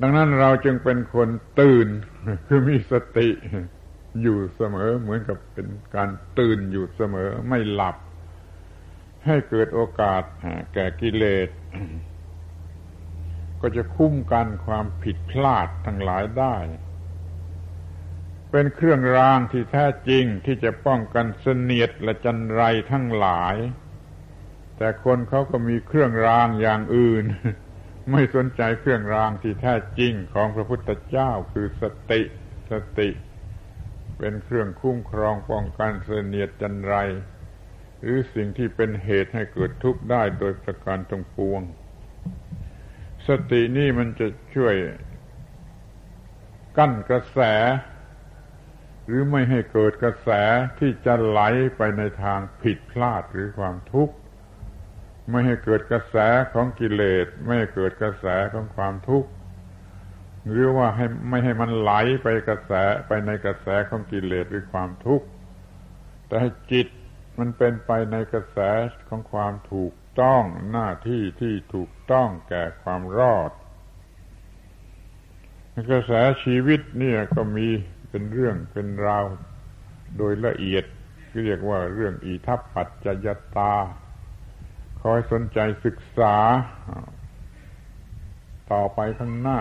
ดังนั้นเราจึงเป็นคนตื่น คือมีสติอยู่เสมอ เหมือนกับเป็นการตื่นอยู่เสมอ ไม่หลับ ให้เกิดโอกาสแก่กิเลส ก็จะคุ้มกันความผิดพลาดทั้งหลายได้ เป็นเครื่องรางที่แท้จริงที่จะป้องกันเสนียดและจันไรทั้งหลาย แต่คนเขาก็มีเครื่องรางอย่างอื่น ไม่สนใจเครื่องรางที่แท้จริงของพระพุทธเจ้าคือสติสติ เป็นเครื่องคุ้มครองป้องกันเสนียดจันไร หรือสิ่งที่เป็นเหตุให้เกิดทุกข์ได้โดยประการตรงปวง สตินี่มันจะช่วยกั้นกระแส หรือไม่ให้เกิดกระแสที่จะไหลไปในทางผิดพลาดหรือความทุกข์ ไม่ให้เกิดกระแสของกิเลส ไม่ให้เกิดกระแสของความทุกข์หรือว่าให้ไม่ให้มันไหลไปกระแสไปในกระแสของกิเลสหรือความทุกข์แต่ให้จิตมันเป็นไปในกระแสของความถูกต้องหน้าที่ที่ถูกต้องแก่ความรอด กระแสชีวิตเนี่ยก็มีเป็นเรื่องเป็นราวโดยละเอียดเรียกว่าเรื่องอีทัพปัจจยตา คอยสนใจศึกษา ต่อไปข้างหน้า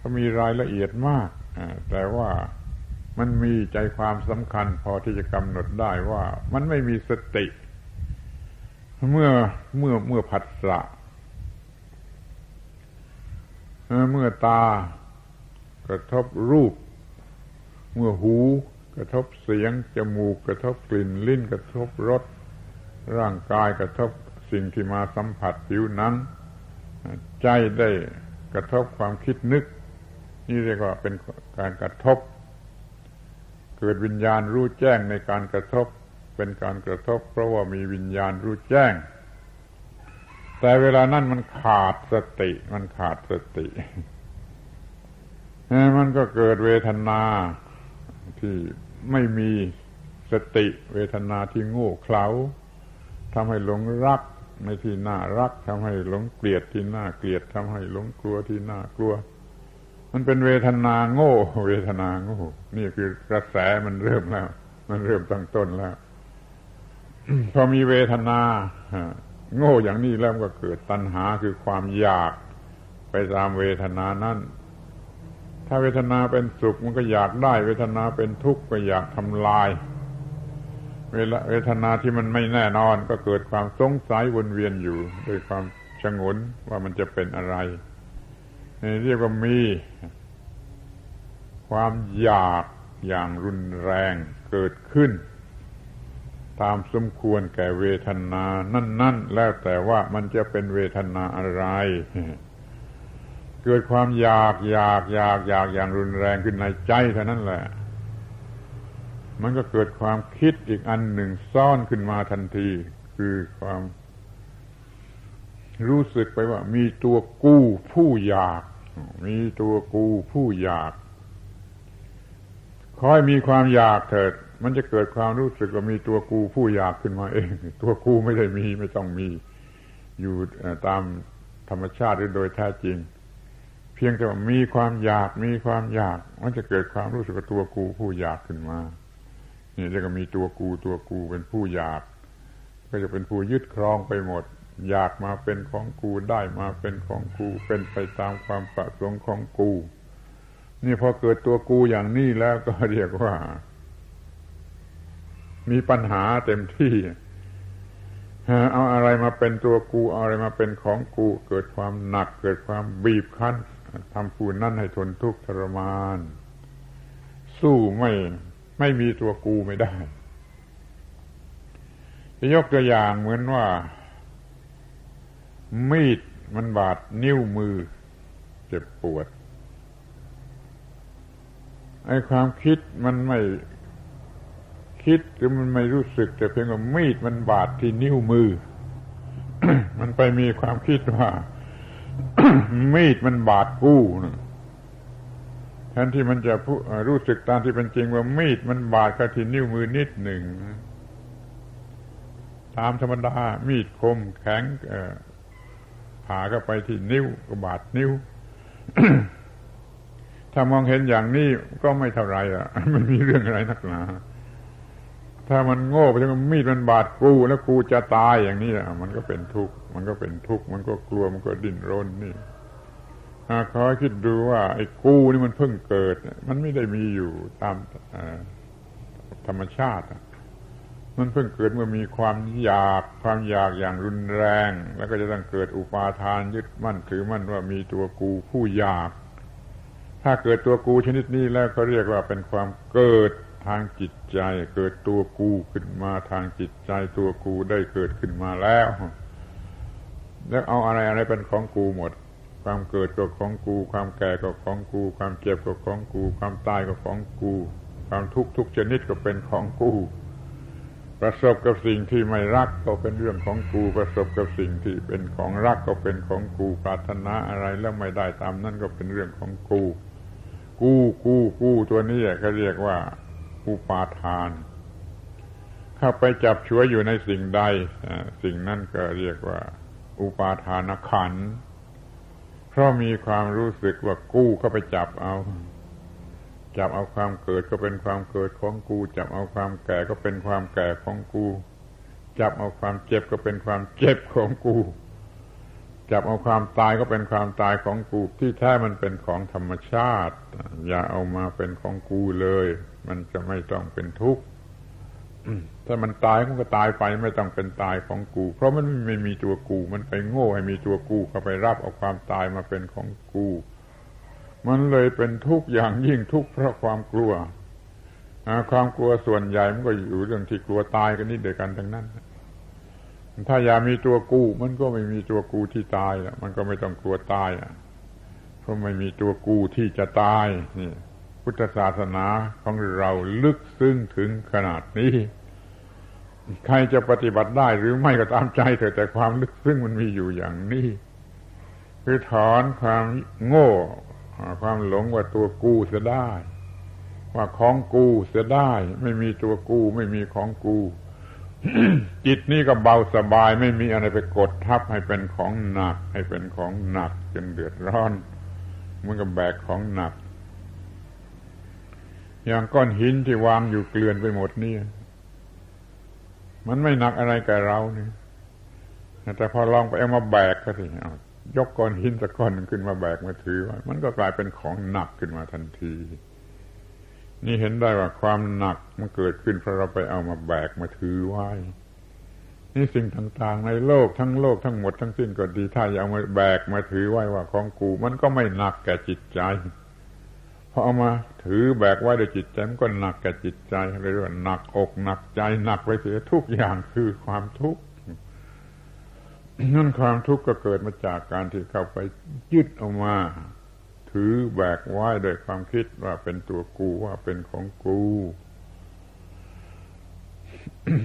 ก็มีรายละเอียดมาก แต่ว่ามันมีใจความสำคัญพอที่จะกำหนดได้ว่ามันไม่มีสติ เมื่อเมื่อเมื่อผัสสะเมื่อตากระทบรูป เมื่อหู กระทบเสียง จมูก กระทบกลิ่น ลิ้นกระทบรสร่างกายกระทบ สิ่งที่มาสัมผัสผิวนังใจได้กระทบความคิดนึก นี่เรียกว่าเป็นการกระทบ เกิดวิญญาณรู้แจ้งในการกระทบ เป็นการกระทบ เพราะว่ามีวิญญาณรู้แจ้ง แต่เวลานั้นมันขาดสติ มันขาดสติมันก็เกิดเวทนาที่ไม่มีสติเวทนาที่โง่เขลาทำให้หลงรัก ในที่น่ารักทำให้หลงเกลียดที่น่าเกลียดทำให้หลงกลัวที่น่ากลัว มันเป็นเวทนาโง่ เวทนาโง่ นี่คือกระแสมันเริ่มแล้ว มันเริ่มตั้งต้นแล้วพอมีเวทนาโง่อย่างนี้แล้วก็เกิดตัณหาคือความอยากไปตามเวทนานั้น ถ้าเวทนาเป็นสุขมันก็อยากได้ เวทนาเป็นทุกข์ก็อยากทำลาย เวลาเวทนาที่มันไม่แน่นอนก็เกิดความสงสัยวนเวียนอยู่ด้วยความชงนว่ามันจะเป็นอะไรเรียกว่ามี ความอยากอย่างรุนแรงเกิดขึ้น ตามสมควรแก่เวทนา นั่น ๆ แล้วแต่ว่ามันจะเป็นเวทนาอะไร เกิดความอยากอยากอยากอยากอย่างรุนแรงขึ้นในใจเท่านั้นแหละ มันก็เกิดความคิดอีกอันหนึ่งซ่อนขึ้นมาทันที คือความ รู้สึกไปว่า มีตัวกู้ผู้อยาก มีตัวกูผู้อยากคอยมีความอยากเถิด มันจะเกิดความรู้สึกว่ามีตัวกูผู้อยากขึ้นมาเอง ตัวกูไม่ได้มีไม่ต้องมี อยู่ตามธรรมชาติหรือโดยแท้จริง เพียงแต่ว่ามีความอยากมีความอยาก มันจะเกิดความรู้สึกว่าตัวกูผู้อยากขึ้นมา นี่เรียกว่ามีตัวกูตัวกูเป็นผู้อยาก ก็จะเป็นผู้ยึดครองไปหมด อยากมาเป็นของกูได้มาเป็นของกู เป็นไปตามความประสงค์ของกู นี่พอเกิดตัวกูอย่างนี้แล้วก็เรียกว่า มีปัญหาเต็มที่เอาอะไรมาเป็นตัวกู เอาอะไรมาเป็นของกู เกิดความหนัก เกิดความบีบคั้นทำผู้นั่นให้ทนทุกข์ทรมาน สู้ไม่ ไม่มีตัวกูไม่ได้ จะยกตัวอย่างเหมือนว่า มีดมันบาดนิ้วมือ เจ็บปวดไอ้ความคิดมันไม่คิดหรือมันไม่รู้สึก แต่เพียงว่ามีดมันบาดที่นิ้วมือ มันไปมีความคิดว่า มีดมันบาดกู้นะ แทนที่มันจะรู้สึกตามที่เป็นจริงว่ามีดมันบาดกับที่นิ้วมือนิดหนึ่งตามธรรมดามีดคมแข็งผ่าเข้าไปที่นิ้วก็บาดนิ้ว ถ้ามองเห็นอย่างนี้ก็ไม่เท่าไรอะไมันมีเรื่องอะไรนักหนาถ้ามันโง่ไปจนมีดมันบาดกูแล้วกูจะตายอย่างนี้อะมันก็เป็นทุกข์มันก็เป็นทุกข์มันก็กลัวมันก็ดิ้นรนนี่ ขอคิดดูว่า ไอ้กูนี่มันเพิ่งเกิด มันไม่ได้มีอยู่ตามธรรมชาติ มันเพิ่งเกิดเมื่อมีความอยากความอยากอย่างรุนแรง แล้วก็จะต้องเกิดอุปาทานยึดมั่นถือมั่นว่ามีตัวกูผู้อยาก ถ้าเกิดตัวกูชนิดนี้แล้วเขาเรียกว่าเป็นความเกิดทางจิตใจ เกิดตัวกูขึ้นมาทางจิตใจ ตัวกูได้เกิดขึ้นมาแล้ว แล้วเอาอะไรอะไรเป็นของกูหมด ความเกิดก็ของกู ความแก่ก็ของกู ความเจ็บก็ของกู ความตายก็ของกู ความทุกข์ทุกชนิดก็เป็นของกู ประสบกับสิ่งที่ไม่รักก็เป็นเรื่องของกู ประสบกับสิ่งที่เป็นของรักก็เป็นของกู ปรารถนาอะไรแล้วไม่ได้ตามนั่นก็เป็นเรื่องของกู กูกูกูตัวนี้เขาเรียกว่าอุปาทาน เข้าไปจับช่วอยู่ในสิ่งใดสิ่งนั้นก็เรียกว่า อุปาทานขัน เพราะมีความรู้สึกว่ากู้เข้าไปจับเอาจับเอาความเกิดก็เป็นความเกิดของกู จับเอาความแก่ก็เป็นความแก่ของกู จับเอาความเจ็บก็เป็นความเจ็บของกู จับเอาความตายก็เป็นความตายของกู ที่แท้มันเป็นของธรรมชาติ อย่าเอามาเป็นของกูเลย มันจะไม่ต้องเป็นทุกข์ ถ้ามันตายมันก็ตายไปไม่ต้องเป็นตายของกู เพราะมันไม่มีตัวกู มันไปโง่ให้มีตัวกูเข้าไปรับเอาความตายมาเป็นของกู มันเลยเป็นทุกข์อย่างยิ่งทุกข์เพราะความกลัวความกลัวส่วนใหญ่มันก็อยู่เรื่องที่กลัวตายกันนี่เดียวกันทั้งนั้น ถ้าอย่ามีตัวกู มันก็ไม่มีตัวกูที่ตายแล้วมันก็ไม่ต้องกลัวตายอะเพราะไม่มีตัวกูที่จะตายนี่ พุทธศาสนาของเราลึกซึ้งถึงขนาดนี้ ใครจะปฏิบัติได้หรือไม่ก็ตามใจเถอะแต่ความลึกซึ้งมันมีอยู่อย่างนี้คือถอนความโง่ ความหลงว่าตัวกูเสียได้ ว่าของกูเสียได้ ไม่มีตัวกูไม่มีของกูจิตนี่ก็เบาสบายไม่มีอะไรไปกดทับให้เป็นของหนัก ให้เป็นของหนักจนเดือดร้อนมันก็แบกของหนัก อย่างก้อนหินที่วางอยู่เกลื่อนไปหมดนี่ มันไม่หนักอะไรกับเราเนี่ยแต่พอลองไปเอามาแบกก็สิยกก้อนหินสักก้อนขึ้นมาแบกมาถือไว้มันก็กลายเป็นของหนักขึ้นมาทันที นี่เห็นได้ว่าความหนักมันเกิดขึ้นเพราะเราไปเอามาแบกมาถือไว้ นี่สิ่งต่างๆ ในโลกทั้งโลกทั้งหมดทั้งสิ้นก็ดีถ้าอย่าเอามาแบกมาถือไว้ว่าของกู มันก็ไม่หนักแก่จิตใจ พอเอามาถือแบกไว้ด้วยจิตใจมันก็หนักแก่จิตใจเลยว่าหนักอกหนักใจหนักไปเสียทุกอย่างคือความทุกข์นั่นความทุกข์ก็เกิดมาจากการที่เข้าไปยึดออกมา ถือแบกไว้โดยความคิดว่าเป็นตัวกูว่าเป็นของกู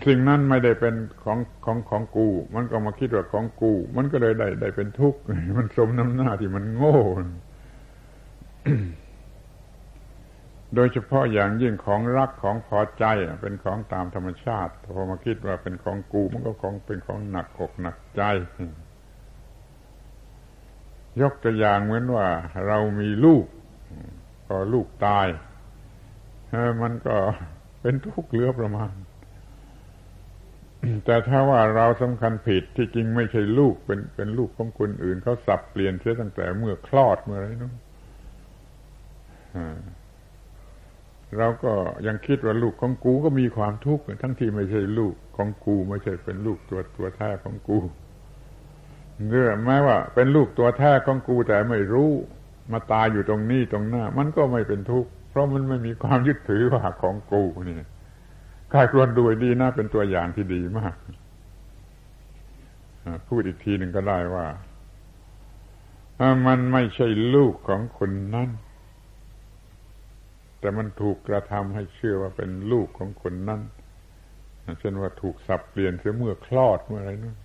สิ่งนั้นไม่ได้เป็นของของของกู มันก็มาคิดว่าของกู มันก็เลยได้ได้เป็นทุกข์มันสมน้ำหน้าที่มันโง่ โดยเฉพาะอย่างยิ่งของรักของพอใจเป็นของตามธรรมชาติพอมาคิดว่าเป็นของกูมันก็ของเป็นของหนักอกหนักใจ ยกตัวอย่างเหมือนว่าเรามีลูกพอลูกตายมันก็เป็นทุกข์เหลือประมาณ แต่ถ้าว่าเราสำคัญผิดที่จริงไม่ใช่ลูกเป็นเป็นลูกของคนอื่นเขาสับเปลี่ยนเสียตั้งแต่เมื่อคลอดเมื่อไรนู้น เราก็ยังคิดว่าลูกของกูก็มีความทุกข์ทั้งที่ไม่ใช่ลูกของกูไม่ใช่เป็นลูกตัวตัวแท้ของกูเนื่อแม้ว่า เป็นลูกตัวแท้ของกูแต่ไม่รู้มาตายอยู่ตรงนี้ตรงหน้า มันก็ไม่เป็นทุกข์เพราะมันไม่มีความยึดถือว่าของกูนี่กายควรดูดีนะเป็นตัวอย่างที่ดีมากพูดอีกทีหนึ่งก็ได้ว่า มันไม่ใช่ลูกของคนนั้น แต่มันถูกกระทำให้เชื่อว่าเป็นลูกของคนนั้นเช่นว่าถูกสับเปลี่ยนเสียเมื่อคลอดเมื่อไรนั่น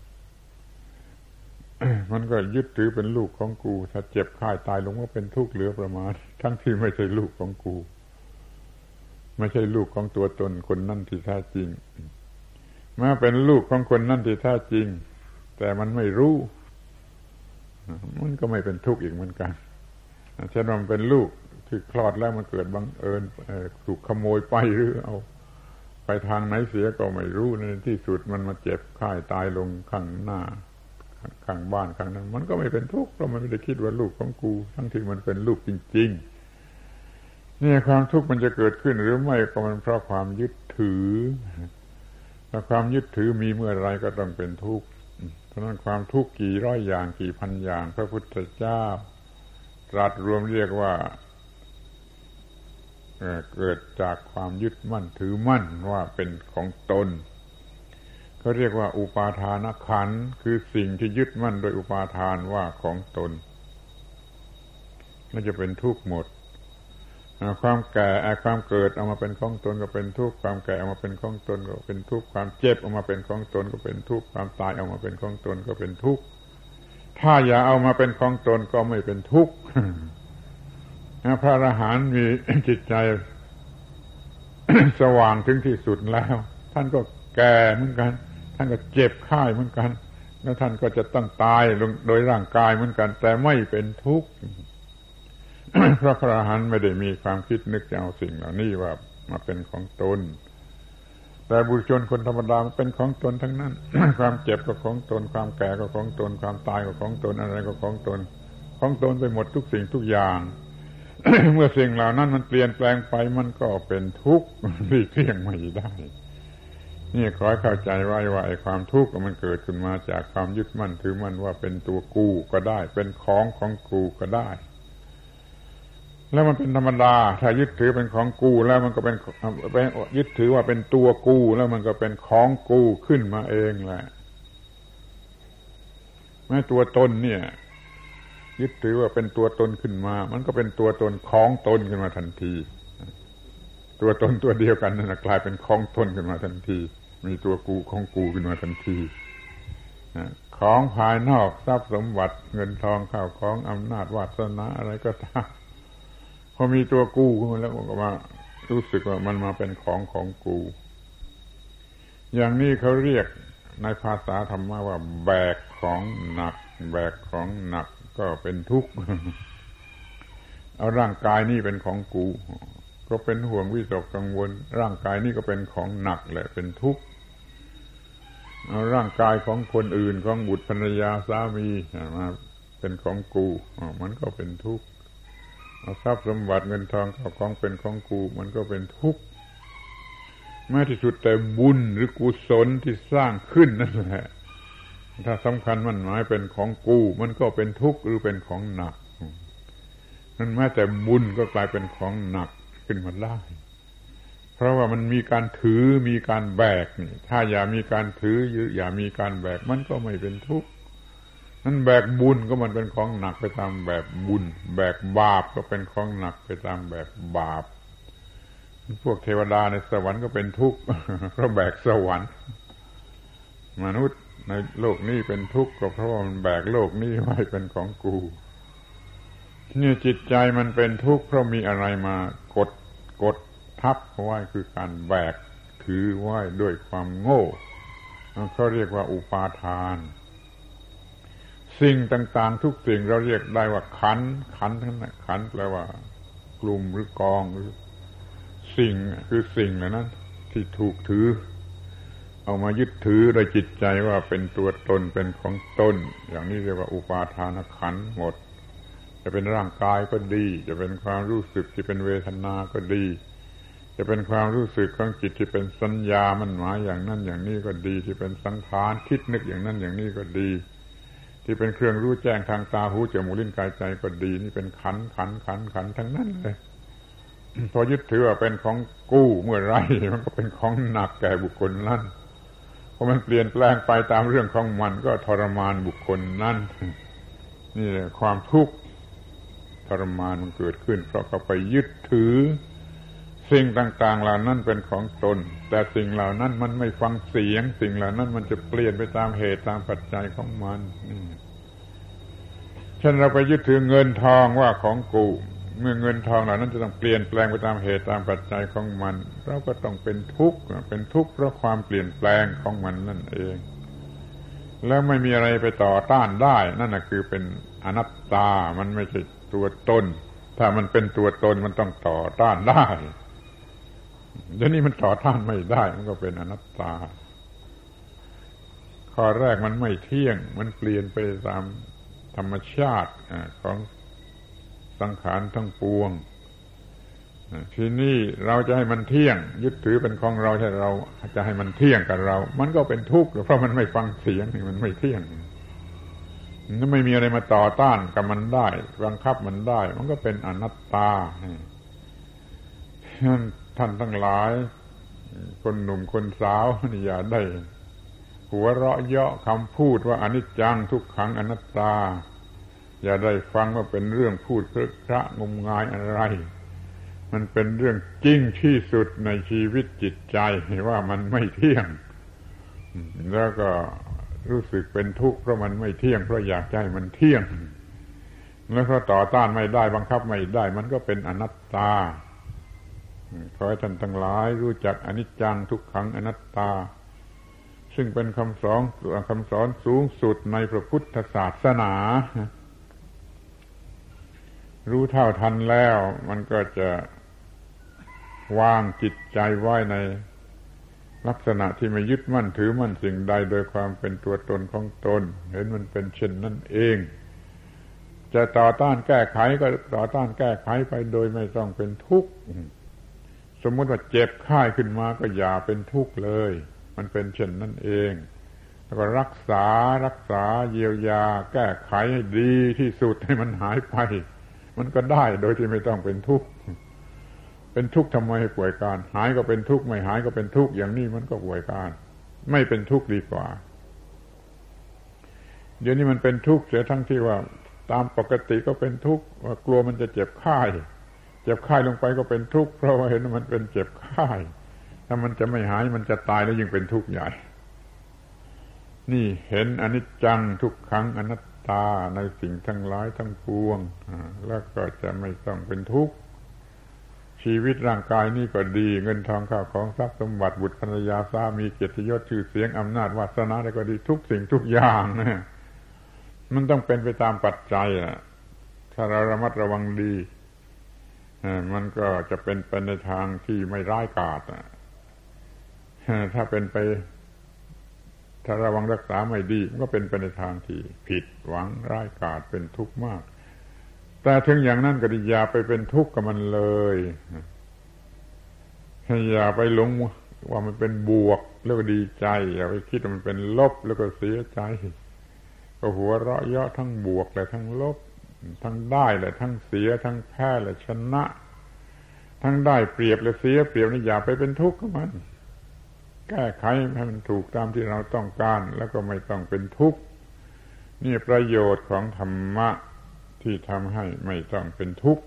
มันก็ยึดถือเป็นลูกของกู ถ้าเจ็บค่ายตายลงว่าเป็นทุกข์เหลือประมาณ ทั้งที่ไม่ใช่ลูกของกู ไม่ใช่ลูกของตัวตนคนนั่นที่แท้จริงมาเป็นลูกของคนนั่นที่แท้จริง แต่มันไม่รู้ มันก็ไม่เป็นทุกข์อีกเหมือนกันเช่นว่ามันเป็นลูก ที่คลอดแล้วมันเกิดบังเอิญถูกขโมยไปหรือเอา ไปทางไหนเสียก็ไม่รู้ในที่สุดมันมาเจ็บค่ายตายลงข้างหน้าข้างบ้านข้างนั้น มันก็ไม่เป็นทุกข์เพราะมันไม่ได้คิดว่าลูกของกู ทั้งที่มันเป็นลูกจริง ๆ นี่ความทุกข์มันจะเกิดขึ้นหรือไม่ก็มันเพราะความยึดถือถ้าความยึดถือมีเมื่อไรก็ต้องเป็นทุกข์เพราะนั้นความทุกข์กี่ร้อยอย่างกี่พันอย่าง พระพุทธเจ้าตรัสรวมเรียกว่า เกิดจากความยึดมั่นถือมั่นว่าเป็นของตนเขาเรียกว่าอุปาทานขันคือสิ่งที่ยึดมั่นโดยอุปาทานว่าของตนน่าจะเป็นทุกข์หมดความแก่ความเกิดเอามาเป็นของตนก็เป็นทุกข์ความแก่เอามาเป็นของตนก็เป็นทุกข์ความเจ็บเอามาเป็นของตนก็เป็นทุกข์ความตายเอามาเป็นของตนก็เป็นทุกข์ถ้าอย่าเอามาเป็นของตนก็ไม่เป็นทุกข์ พระอรหันต์มีจิตใจ สว่างถึงที่สุดแล้ว ท่านก็แก่เหมือนกัน ท่านก็เจ็บไข้เหมือนกัน แล้วท่านก็จะต้องตายลงโดยร่างกายเหมือนกัน แต่ไม่เป็นทุกข์พระพระหันไม่ได้มีความคิดนึกจะเอาสิ่งเหล่านี้ว่ามาเป็นของตน แต่บุคคลคนธรรมดาเป็นของตนทั้งนั้น ความเจ็บก็ของตน ความแก่ก็ของตน ความตายก็ของตน อะไรก็ของตน ของตนไปหมดทุกสิ่งทุกอย่าง เมื่อสิ่งเหล่านั้นมันเปลี่ยนแปลงไปมันก็เป็นทุกข์หลีกเลี่ยงไม่ได้ นี่ขอให้เข้าใจไว้ว่าไอ้ความทุกข์มันเกิดขึ้นมาจากความยึดมั่นถือมั่นว่าเป็นตัวกูก็ได้ เป็นของของกูก็ได้ แล้วมันเป็นธรรมดา ถ้ายึดถือเป็นของกูแล้วมันก็เป็นยึดถือว่าเป็นตัวกูแล้วมันก็เป็นของกูขึ้นมาเองแหละแม้ตัวตนเนี่ย ยึดถือว่าเป็นตัวตนขึ้นมา มันก็เป็นตัวตนของตนขึ้นมาทันที ตัวตนตัวเดียวกันนั่นกลายเป็นของตนขึ้นมาทันที มีตัวกูของกูขึ้นมาทันทีของภายนอกทรัพย์สมบัติเงินทองข้าวของอำนาจวาสนาอะไรก็ตามพอมีตัวกูขึ้นมาแล้วก็มารู้สึกว่ามันมาเป็นของของกู อย่างนี้เขาเรียกในภาษาธรรมะว่า แบกของหนัก แบกของหนัก ก็เป็นทุกข์เอาร่างกายนี่เป็นของกู ก็เป็นห่วงวิตกกังวล ร่างกายนี่ก็เป็นของหนักแหละเป็นทุกข์เอาร่างกายของคนอื่นของบุตรภรรยาสามีมาเป็นของกูมันก็เป็นทุกข์เอาทรัพย์สมบัติเงินทองเข้าของเป็นของกู มันก็เป็นทุกข์แม้ที่สุดแต่บุญหรือกุศลที่สร้างขึ้นนั่นแหละ ถ้าสำคัญมันหมายเป็นของกูมันก็เป็นทุกข์หรือเป็นของหนักนั่นแม้แต่บุญก็กลายเป็นของหนักขึ้นมาได้ เพราะว่ามันมีการถือมีการแบกนี่ ถ้าอย่ามีการถืออย่ามีการแบกมันก็ไม่เป็นทุกข์นั้นแบกบุญก็มันเป็นของหนักไปตามแบบบุญ แบกบาปก็เป็นของหนักไปตามแบบบาป พวกเทวดาในสวรรค์ก็เป็นทุกข์เพราะแบกสวรรค์ มนุษย์ ในโลกนี้เป็นทุกข์ก็เพราะว่ามันแบกโลกนี้ไว้เป็นของกูเนี่ยจิตใจมันเป็นทุกข์เพราะมีอะไรมากดกดทับไว้คือการแบกถือไว้ด้วยความโง่เขาเรียกว่าอุปาทาน สิ่งต่าง ๆ ทุกสิ่งเราเรียกได้ว่าขัน ขันทั้งนั้นขันแปลว่า กลุ่มหรือกองหรือ สิ่งคือสิ่งเหล่านั้น ที่ถูกถือ เอามายึดถือโดยจิตใจว่าเป็นตัวตนเป็นของตนอย่างนี้เรียกว่าอุปาทานขันหมด จะเป็นร่างกายก็ดี จะเป็นความรู้สึกที่เป็นเวทนาก็ดี จะเป็นความรู้สึกของจิตที่เป็นสัญญามันหมายอย่างนั้นอย่างนี้ก็ดี ที่เป็นสังขารคิดนึกอย่างนั้นอย่างนี้ก็ดี ที่เป็นเครื่องรู้แจ้งทางตาหูจมูกลิ้นกายใจก็ดี นี่เป็นขันขันขันขันทั้งนั้นเลยพอยึดถือว่าเป็นของกู้เมื่อไรมันก็เป็นของหนักแก่บุคคลนั้น อมันเปลี่ยนแปลงไปตามเรื่องของมันก็ทรมานบุคคลนั้นนี่แหละความทุกข์ทรมานมันเกิดขึ้น เพราะเขาไปยึดถือ สิ่งต่างๆเหล่านั้นเป็นของตน แต่สิ่งเหล่านั้นมันไม่ฟังเสียง สิ่งเหล่านั้นมันจะเปลี่ยนไปตามเหตุตามปัจจัยของมันนี่เช่นเราไปยึดถือเงินทองว่าของกู เมื่อเงินทองเหล่านั้นจะต้องเปลี่ยนแปลงไปตามเหตุตามปัจจัยของมัน เราก็ต้องเป็นทุกข์เป็นทุกข์เพราะความเปลี่ยนแปลงของมันนั่นเอง แล้วไม่มีอะไรไปต่อต้านได้ นั่นคือเป็นอนัตตามันไม่ใช่ตัวตน ถ้ามันเป็นตัวตนมันต้องต่อต้านได้เดี๋ยวนี้มันต่อต้านไม่ได้ มันก็เป็นอนัตตา ข้อแรกมันไม่เที่ยง มันเปลี่ยนไปตามธรรมชาติของ สังขารทั้งปวง ทีนี้เราจะให้มันเที่ยง ยึดถือเป็นของเราใช่เราจะให้มันเที่ยงกับเรา มันก็เป็นทุกข์เพราะมันไม่ฟังเสียงมันไม่เที่ยงมันไม่มีอะไรมาต่อต้านกับมันได้บังคับมันได้ มันก็เป็นอนัตตาท่านทั้งหลาย คนหนุ่มคนสาวนี่อย่าได้ หัวเราะเยาะคำพูดว่าอนิจจังทุกขังอนัตตา อย่าได้ฟังว่าเป็นเรื่องพูดเพระพระงมงายอะไร มันเป็นเรื่องจริงที่สุดในชีวิตจิตใจว่ามันไม่เที่ยง แล้วก็รู้สึกเป็นทุกข์เพราะมันไม่เที่ยงเพราะอยากให้มันเที่ยง แล้วก็ต่อต้านไม่ได้บังคับไม่ได้ มันก็เป็นอนัตตาขอให้ท่านทั้งหลายรู้จักอนิจจังทุกขังอนัตตา ซึ่งเป็นคำสอนคำสอนสูงสุดในพระพุทธศาสนา รู้เท่าทันแล้ว มันก็จะวางจิตใจไว้ในลักษณะที่ไม่ยึดมั่นถือมั่นสิ่งใดโดยความเป็นตัวตนของตน เห็นมันเป็นเช่นนั่นเอง จะต่อต้านแก้ไขก็ต่อต้านแก้ไขไปโดยไม่ต้องเป็นทุกข์สมมติว่าเจ็บไข้ขึ้นมาก็อย่าเป็นทุกข์เลย มันเป็นเช่นนั่นเอง แล้วก็รักษารักษาเยียวยา แก้ไขให้ดีที่สุดให้มันหายไป มันก็ได้โดยที่ไม่ต้องเป็นทุกข์เป็นทุกข์ทำไมให้ป่วยการ หายก็เป็นทุกข์ไม่หายก็เป็นทุกข์อย่างนี้มันก็ป่วยการ ไม่เป็นทุกข์ดีกว่า เดี๋ยวนี้มันเป็นทุกข์เสียทั้งที่ว่า ตามปกติก็เป็นทุกข์ว่ากลัวมันจะเจ็บไข้เจ็บไข้ลงไปก็เป็นทุกข์เพราะว่าเห็นมันเป็นเจ็บไข้ถ้ามันจะไม่หายมันจะตายแล้วยิ่งเป็นทุกข์ใหญ่ นี่เห็นอนิจจังทุกครั้งอนัต ตาในสิ่งทั้งหลายทั้งปวง แล้วก็จะไม่ต้องเป็นทุกข์ ชีวิตร่างกายนี่ก็ดี เงินทองข้าวของทรัพย์สมบัติบุตรภรรยาสามีเกียรติยศชื่อเสียงอำนาจวาสนาอะไรก็ดีทุกสิ่งทุกอย่างนะมันต้องเป็นไปตามปัจจัยอะถ้าเราระมัดระวังดีมันก็จะเป็นไปในทางที่ไม่ร้ายกาจถ้าเป็นไป ถ้าระวังรักษาไม่ดีมันก็เป็นไปในทางที่ผิดหวังร้ายกาจเป็นทุกข์มาก แต่ถึงอย่างนั้นก็อย่าไปเป็นทุกข์กับมันเลยอย่าไปหลงว่ามันเป็นบวกแล้วก็ดีใจอย่าไปคิดว่ามันเป็นลบแล้วก็เสียใจ ก็หัวเราะเยาะทั้งบวกและทั้งลบ ทั้งได้และทั้งเสียทั้งแพ้และชนะ ทั้งได้เปรียบและเสียเปรียบนี่อย่าไปเป็นทุกข์กับมัน แก้ไขให้มันถูกตามที่เราต้องการ แล้วก็ไม่ต้องเป็นทุกข์นี่ประโยชน์ของธรรมะที่ทำให้ไม่ต้องเป็นทุกข์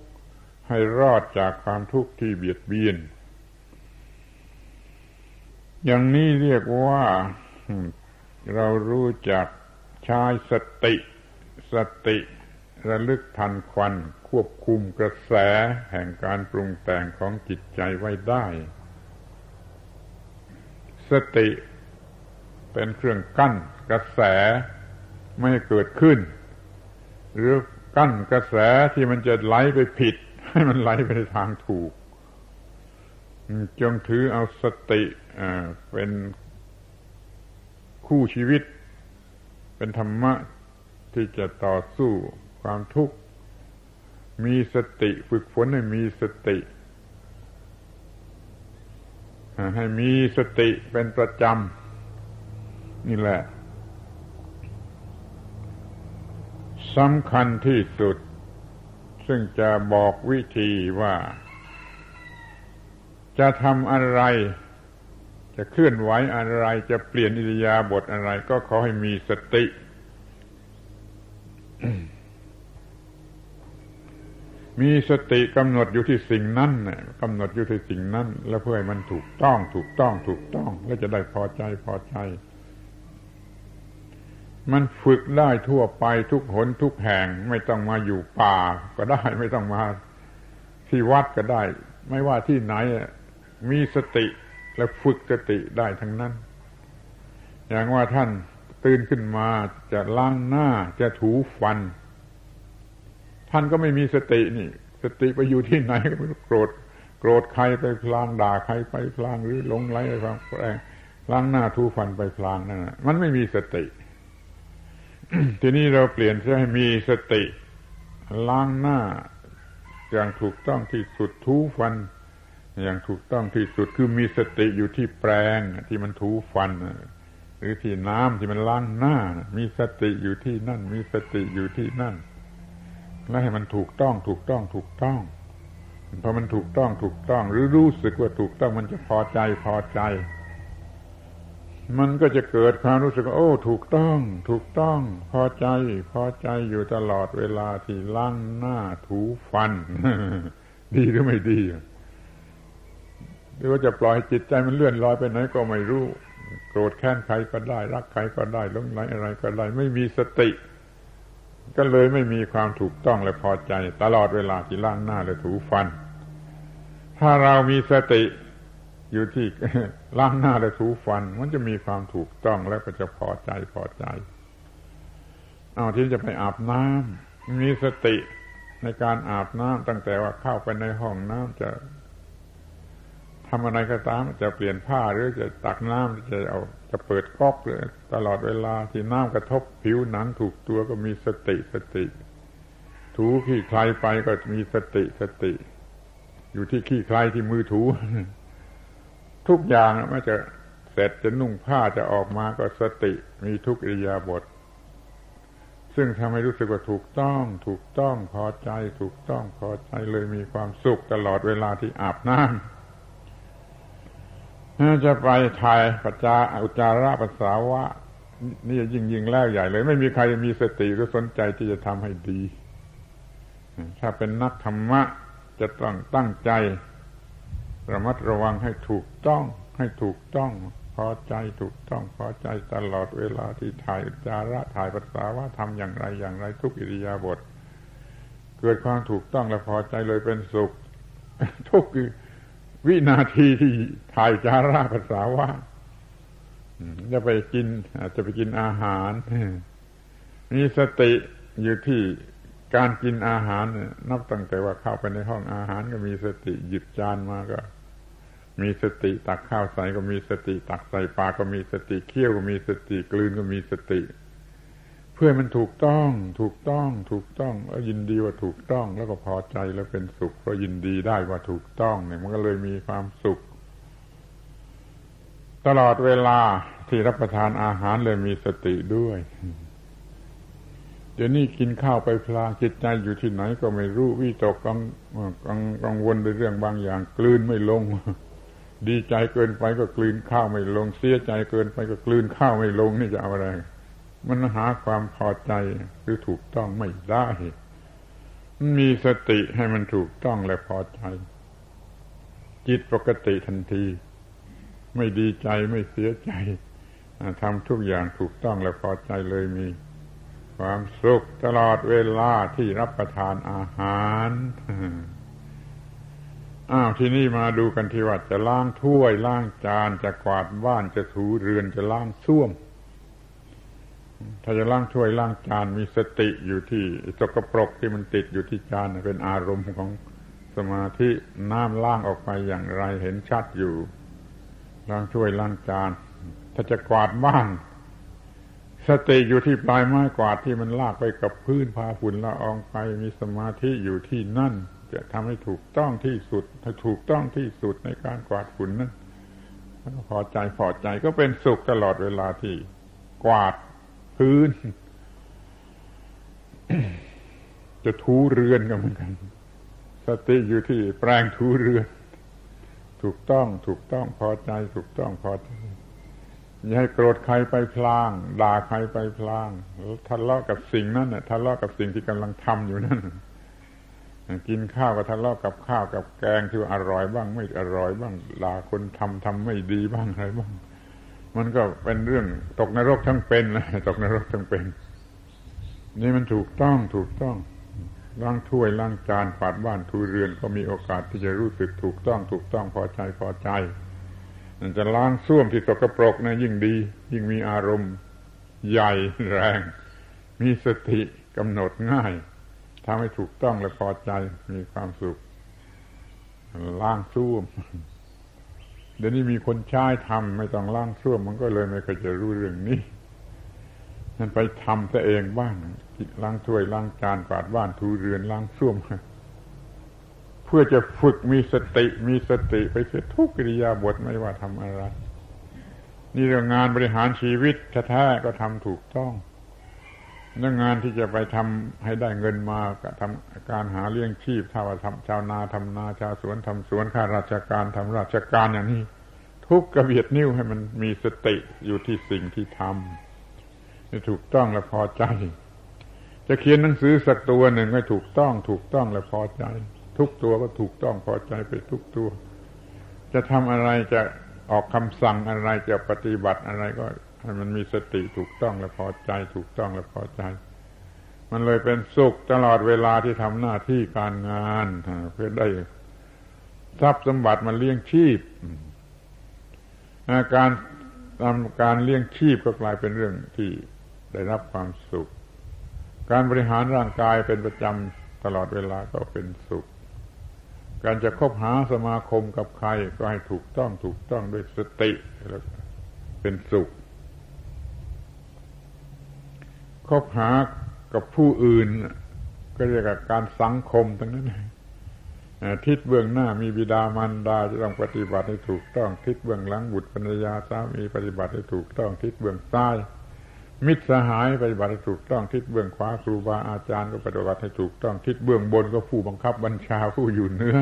ให้รอดจากความทุกข์ที่เบียดเบียน อย่างนี้เรียกว่าเรารู้จักใช้สติ สติระลึกทันควันควบคุมกระแสแห่งการปรุงแต่งของจิตใจไว้ได้ สติ เป็นเครื่องกั้นกระแสไม่ให้เกิดขึ้น หรือกั้นกระแสที่มันจะไหลไปผิด ให้มันไหลไปในทางถูก จงถือเอาสติเป็นคู่ชีวิต เป็นธรรมะที่จะต่อสู้ความทุกข์ มีสติฝึกฝนให้มีสติ ให้มีสติเป็นประจำ นี่แหละสำคัญที่สุด ซึ่งจะบอกวิธีว่า จะทำอะไร จะเคลื่อนไหวอะไรจะเปลี่ยนอิริยาบถอะไร ก็ขอให้มีสติ มีสติกำหนดอยู่ที่สิ่งนั้นน่กำหนดอยู่ที่สิ่งนั้น แล้วเพื่อให้มันถูกต้องถูกต้องถูกต้อง แล้วจะได้พอใจพอใจ มันฝึกได้ทั่วไปทุกหนทุกแห่ง ไม่ต้องมาอยู่ป่าก็ได้ ไม่ต้องมาที่วัดก็ได้ ไม่ว่าที่ไหนมีสติและฝึกสติได้ทั้งนั้น อย่างว่าท่านตื่นขึ้นมาจะล้างหน้าจะถูฟัน ท่านก็ไม่มีสตินี่ สติไปอยู่ที่ไหนก็ไม่รู้โกรธ โกรธใครไปพลางด่าใครไปพลางหรือหลงไหลไปพลางแรงล้างหน้าทูฟันไปพลางนั่นมันไม่มีสติ ทีนี้เราเปลี่ยนให้มีสติ ล้างหน้า อย่างถูกต้องที่สุดทูฟัน อย่างถูกต้องที่สุดคือมีสติอยู่ที่แปรงที่มันถูฟันหรือที่น้ำที่มันล้างหน้า มีสติอยู่ที่นั่น มีสติอยู่ที่นั่น และให้มันถูกต้องถูกต้องถูกต้องพอมันถูกต้องถูกต้อง หรือรู้สึกว่าถูกต้องมันจะพอใจพอใจ มันก็จะเกิดความรู้สึกว่าโอ้ ถูกต้อง ถูกต้อง พอใจ พอใจอยู่ตลอดเวลาที่ล้างหน้าถูฟัน ดีหรือไม่ดีหรือว่าจะปล่อยจิตใจมันเลื่อนลอยไปไหนก็ไม่รู้ โกรธแค้นใครก็ได้ รักใครก็ได้ลงไหลอะไรก็ได้ ไม่มีสติ ก็เลยไม่มีความถูกต้องและพอใจ ตลอดเวลาที่ล้างหน้าและถูฟัน ถ้าเรามีสติอยู่ที่ล้างหน้าและถูฟัน มันจะมีความถูกต้องและก็จะพอใจพอใจ เอาที่จะไปอาบน้ำมีสติในการอาบน้ำตั้งแต่ว่าเข้าไปในห้องน้ำจะ ทำอะไรก็ตาม จะเปลี่ยนผ้าหรือจะตักน้ำจะเอาจะเปิดก๊อกเลยตลอดเวลาที่น้ำกระทบผิวหนังถูกตัวก็มีสติสติ ถูขี้ใครไปก็มีสติสติ อยู่ที่ขี้ใครที่มือถู ทุกอย่างไม่จะเสร็จจะนุ่งผ้าจะออกมาก็สติมีทุกอิริยาบถซึ่งทำให้รู้สึกว่าถูกต้อง ถูกต้องพอใจ ถูกต้องพอใจเลยมีความสุขตลอดเวลาที่อาบน้ำ จะไปถ่ายปัจจาอุจาระปัสสาวะ นี่ยิ่งยิ่งแล้วใหญ่เลย ไม่มีใครมีสติหรือสนใจที่จะทำให้ดี ถ้าเป็นนักธรรมะจะต้องตั้งใจ ระมัดระวังให้ถูกต้อง ให้ถูกต้อง พอใจถูกต้องพอใจตลอดเวลาที่ถ่ายอุจาระถ่ายปัสสาวะทำอย่างไรอย่างไรทุกอิริยาบถเกิดความถูกต้องและพอใจเลยเป็นสุขทุกข์ วินาทีที่ถ่ายจาราภาษาว่าจะไปกินอาจจะไปกินอาหาร มีสติอยู่ที่การกินอาหาร นับตั้งแต่ว่าเข้าไปในห้องอาหารก็มีสติหยิบจานมาก็ มีสติตักข้าวใส่ก็มีสติ ตักใส่ปลาก็มีสติเคี่ยวก็มีสติกลืนก็มีสติ เพื่อมันถูกต้อง ถูกต้อง ถูกต้องแล้วยินดีว่าถูกต้อง แล้วก็พอใจแล้วเป็นสุขเพราะยินดีได้ว่าถูกต้องเนี่ยมันก็เลยมีความสุข ตลอดเวลาที่รับประทานอาหารเลยมีสติด้วยเดี๋ยวนี้กินข้าวไปพลางจิตใจอยู่ที่ไหนก็ไม่รู้วิตกกังกังกังวลในเรื่องบางอย่าง กลืนไม่ลง ดีใจเกินไปก็กลืนข้าวไม่ลง เสียใจเกินไปก็กลืนข้าวไม่ลงนี่จะเอาอะไร มันหาความพอใจหรือถูกต้องไม่ได้ มีสติให้มันถูกต้องและพอใจ จิตปกติทันที ไม่ดีใจไม่เสียใจทำทุกอย่างถูกต้องและพอใจเลยมี ความสุขตลอดเวลาที่รับประทานอาหารอ้าวที่นี่มาดูกันที่ว่าจะล้างถ้วยล้างจานจะกวาดบ้านจะถูเรือนจะล้างส้วม ถ้าจะล้างถ้วยล้างจานมีสติอยู่ที่สกปรกที่มันติดอยู่ที่จานเป็นอารมณ์ของสมาธิน้ำล้างออกไปอย่างไรเห็นชัดอยู่ ล้างถ้วยล้างจาน ถ้าจะกวาดบ้านสติอยู่ที่ปลายไม้กวาดที่มันลากไปกับพื้นพาฝุ่นละอองไป มีสมาธิอยู่ที่นั่น จะทำให้ถูกต้องที่สุด ถ้าถูกต้องที่สุดในการกวาดฝุ่นนั้นพอใจพอใจก็เป็นสุขตลอดเวลาที่กวาด พื้น จะทูเรือนก็เหมือนกัน สติอยู่ที่แปลงทูเรือน ถูกต้องถูกต้องพอใจ ถูกต้องพอใจอย่าให้โกรธใครไปพลาง ด่าใครไปพลางทะเลาะกับสิ่งนั้นน่ะทะเลาะกับสิ่งที่กำลังทำอยู่นั่นกินข้าวก็ทะเลาะกับข้าวกับแกงที่อร่อยบ้างไม่อร่อยบ้างด่าคนทำทำไม่ดีบ้างอะไรบ้าง มันก็เป็นเรื่องตกนรกทั้งเป็นนะตกนรกทั้งเป็น นี่มันถูกต้องถูกต้องล้างถ้วยล้างจานฝาดบ้านทูเรือนก็มีโอกาสที่จะรู้สึกถูกต้องถูกต้องพอใจพอใจมันจะล้างส้วมที่ตกกระปรกนะยิ่งดี ยิ่งมีอารมณ์ใหญ่แรง มีสติกำหนดง่ายทำให้ถูกต้องและพอใจมีความสุข ล้างส้วม เดี๋ยวนี้มีคนใช้ทำไม่ต้องล้างส้วมมันก็เลยไม่เคยจะรู้เรื่องนี้นั่นไปทำตัวเองบ้างล้างถ้วยล้างจานกวาดบ้านทูเรือนล้างส้วมเพื่อจะฝึกมีสติ มีสติไปเสียทุกกิริยาบทไม่ว่าทำอะไร นี่เรื่องงานบริหารชีวิตแท้ๆก็ทำถูกต้อง เรื่องานที่จะไปทำให้ได้เงินมาก็ทำการหาเลี้ยงชีพถ้าว่าทำชาวนาทำนาชาวสวนทำสวนข้าราชการทำราชการอย่างนี้ ทุกกระเบียดนิ้วให้มันมีสติอยู่ที่สิ่งที่ทำจะถูกต้องและพอใจ จะเขียนหนังสือสักตัวหนึ่งให้ถูกต้อง ถูกต้องและพอใจ ทุกตัวก็ถูกต้องพอใจไปทุกตัว จะทำอะไรจะออกคำสั่งอะไรจะปฏิบัติอะไรก็ มันมีสติถูกต้องและพอใจ ถูกต้องและพอใจ มันเลยเป็นสุขตลอดเวลาที่ทำหน้าที่การงานเพื่อได้ทรัพย์สมบัติมาเลี้ยงชีพการทำการเลี้ยงชีพก็กลายเป็นเรื่องที่ได้รับความสุข การบริหารร่างกายเป็นประจำตลอดเวลาก็เป็นสุข การจะคบหาสมาคมกับใครก็ให้ถูกต้องถูกต้องด้วยสติแล้วเป็นสุข คบหากับผู้อื่น ก็เรียกว่าการสังคมทั้งนั้นทิศเบื้องหน้ามีบิดามารดาจะต้องปฏิบัติให้ถูกต้อง ทิศเบื้องหลังบุตรภรรยาสามีปฏิบัติให้ถูกต้อง ทิศเบื้องซ้ายมิตรสหายปฏิบัติให้ถูกต้องทิศเบื้องขวาครูบาอาจารย์ก็ปฏิบัติให้ถูกต้อง ทิศเบื้องบนก็ผู้บังคับบัญชาผู้อยู่เหนือ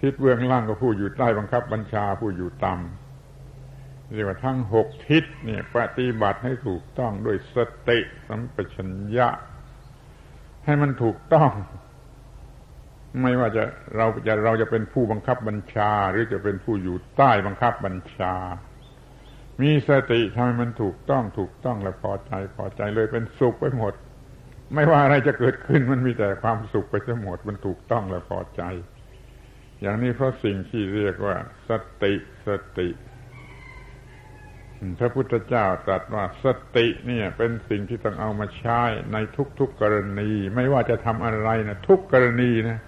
ทิศเบื้องล่างก็ผู้อยู่ใต้บังคับบัญชาผู้อยู่ต่ำ เรียกว่าทั้งหกทิศเนี่ยปฏิบัติให้ถูกต้องด้วยสติสัมปชัญญะ ให้มันถูกต้อง ไม่ว่าจะเราจะเราจะเป็นผู้บังคับบัญชา หรือจะเป็นผู้อยู่ใต้บังคับบัญชา มีสติทำให้มันถูกต้องถูกต้องและพอใจพอใจเลยเป็นสุขไปหมด ไม่ว่าอะไรจะเกิดขึ้นมันมีแต่ความสุขไปทั้งหมดมันถูกต้องและพอใจ อย่างนี้เพราะสิ่งที่เรียกว่า สติสติ พระพุทธเจ้าตรัสว่าสติเนี่ยเป็นสิ่งที่ต้องเอามาใช้ในทุกๆกรณี ไม่ว่าจะทำอะไรนะทุกกรณีนะ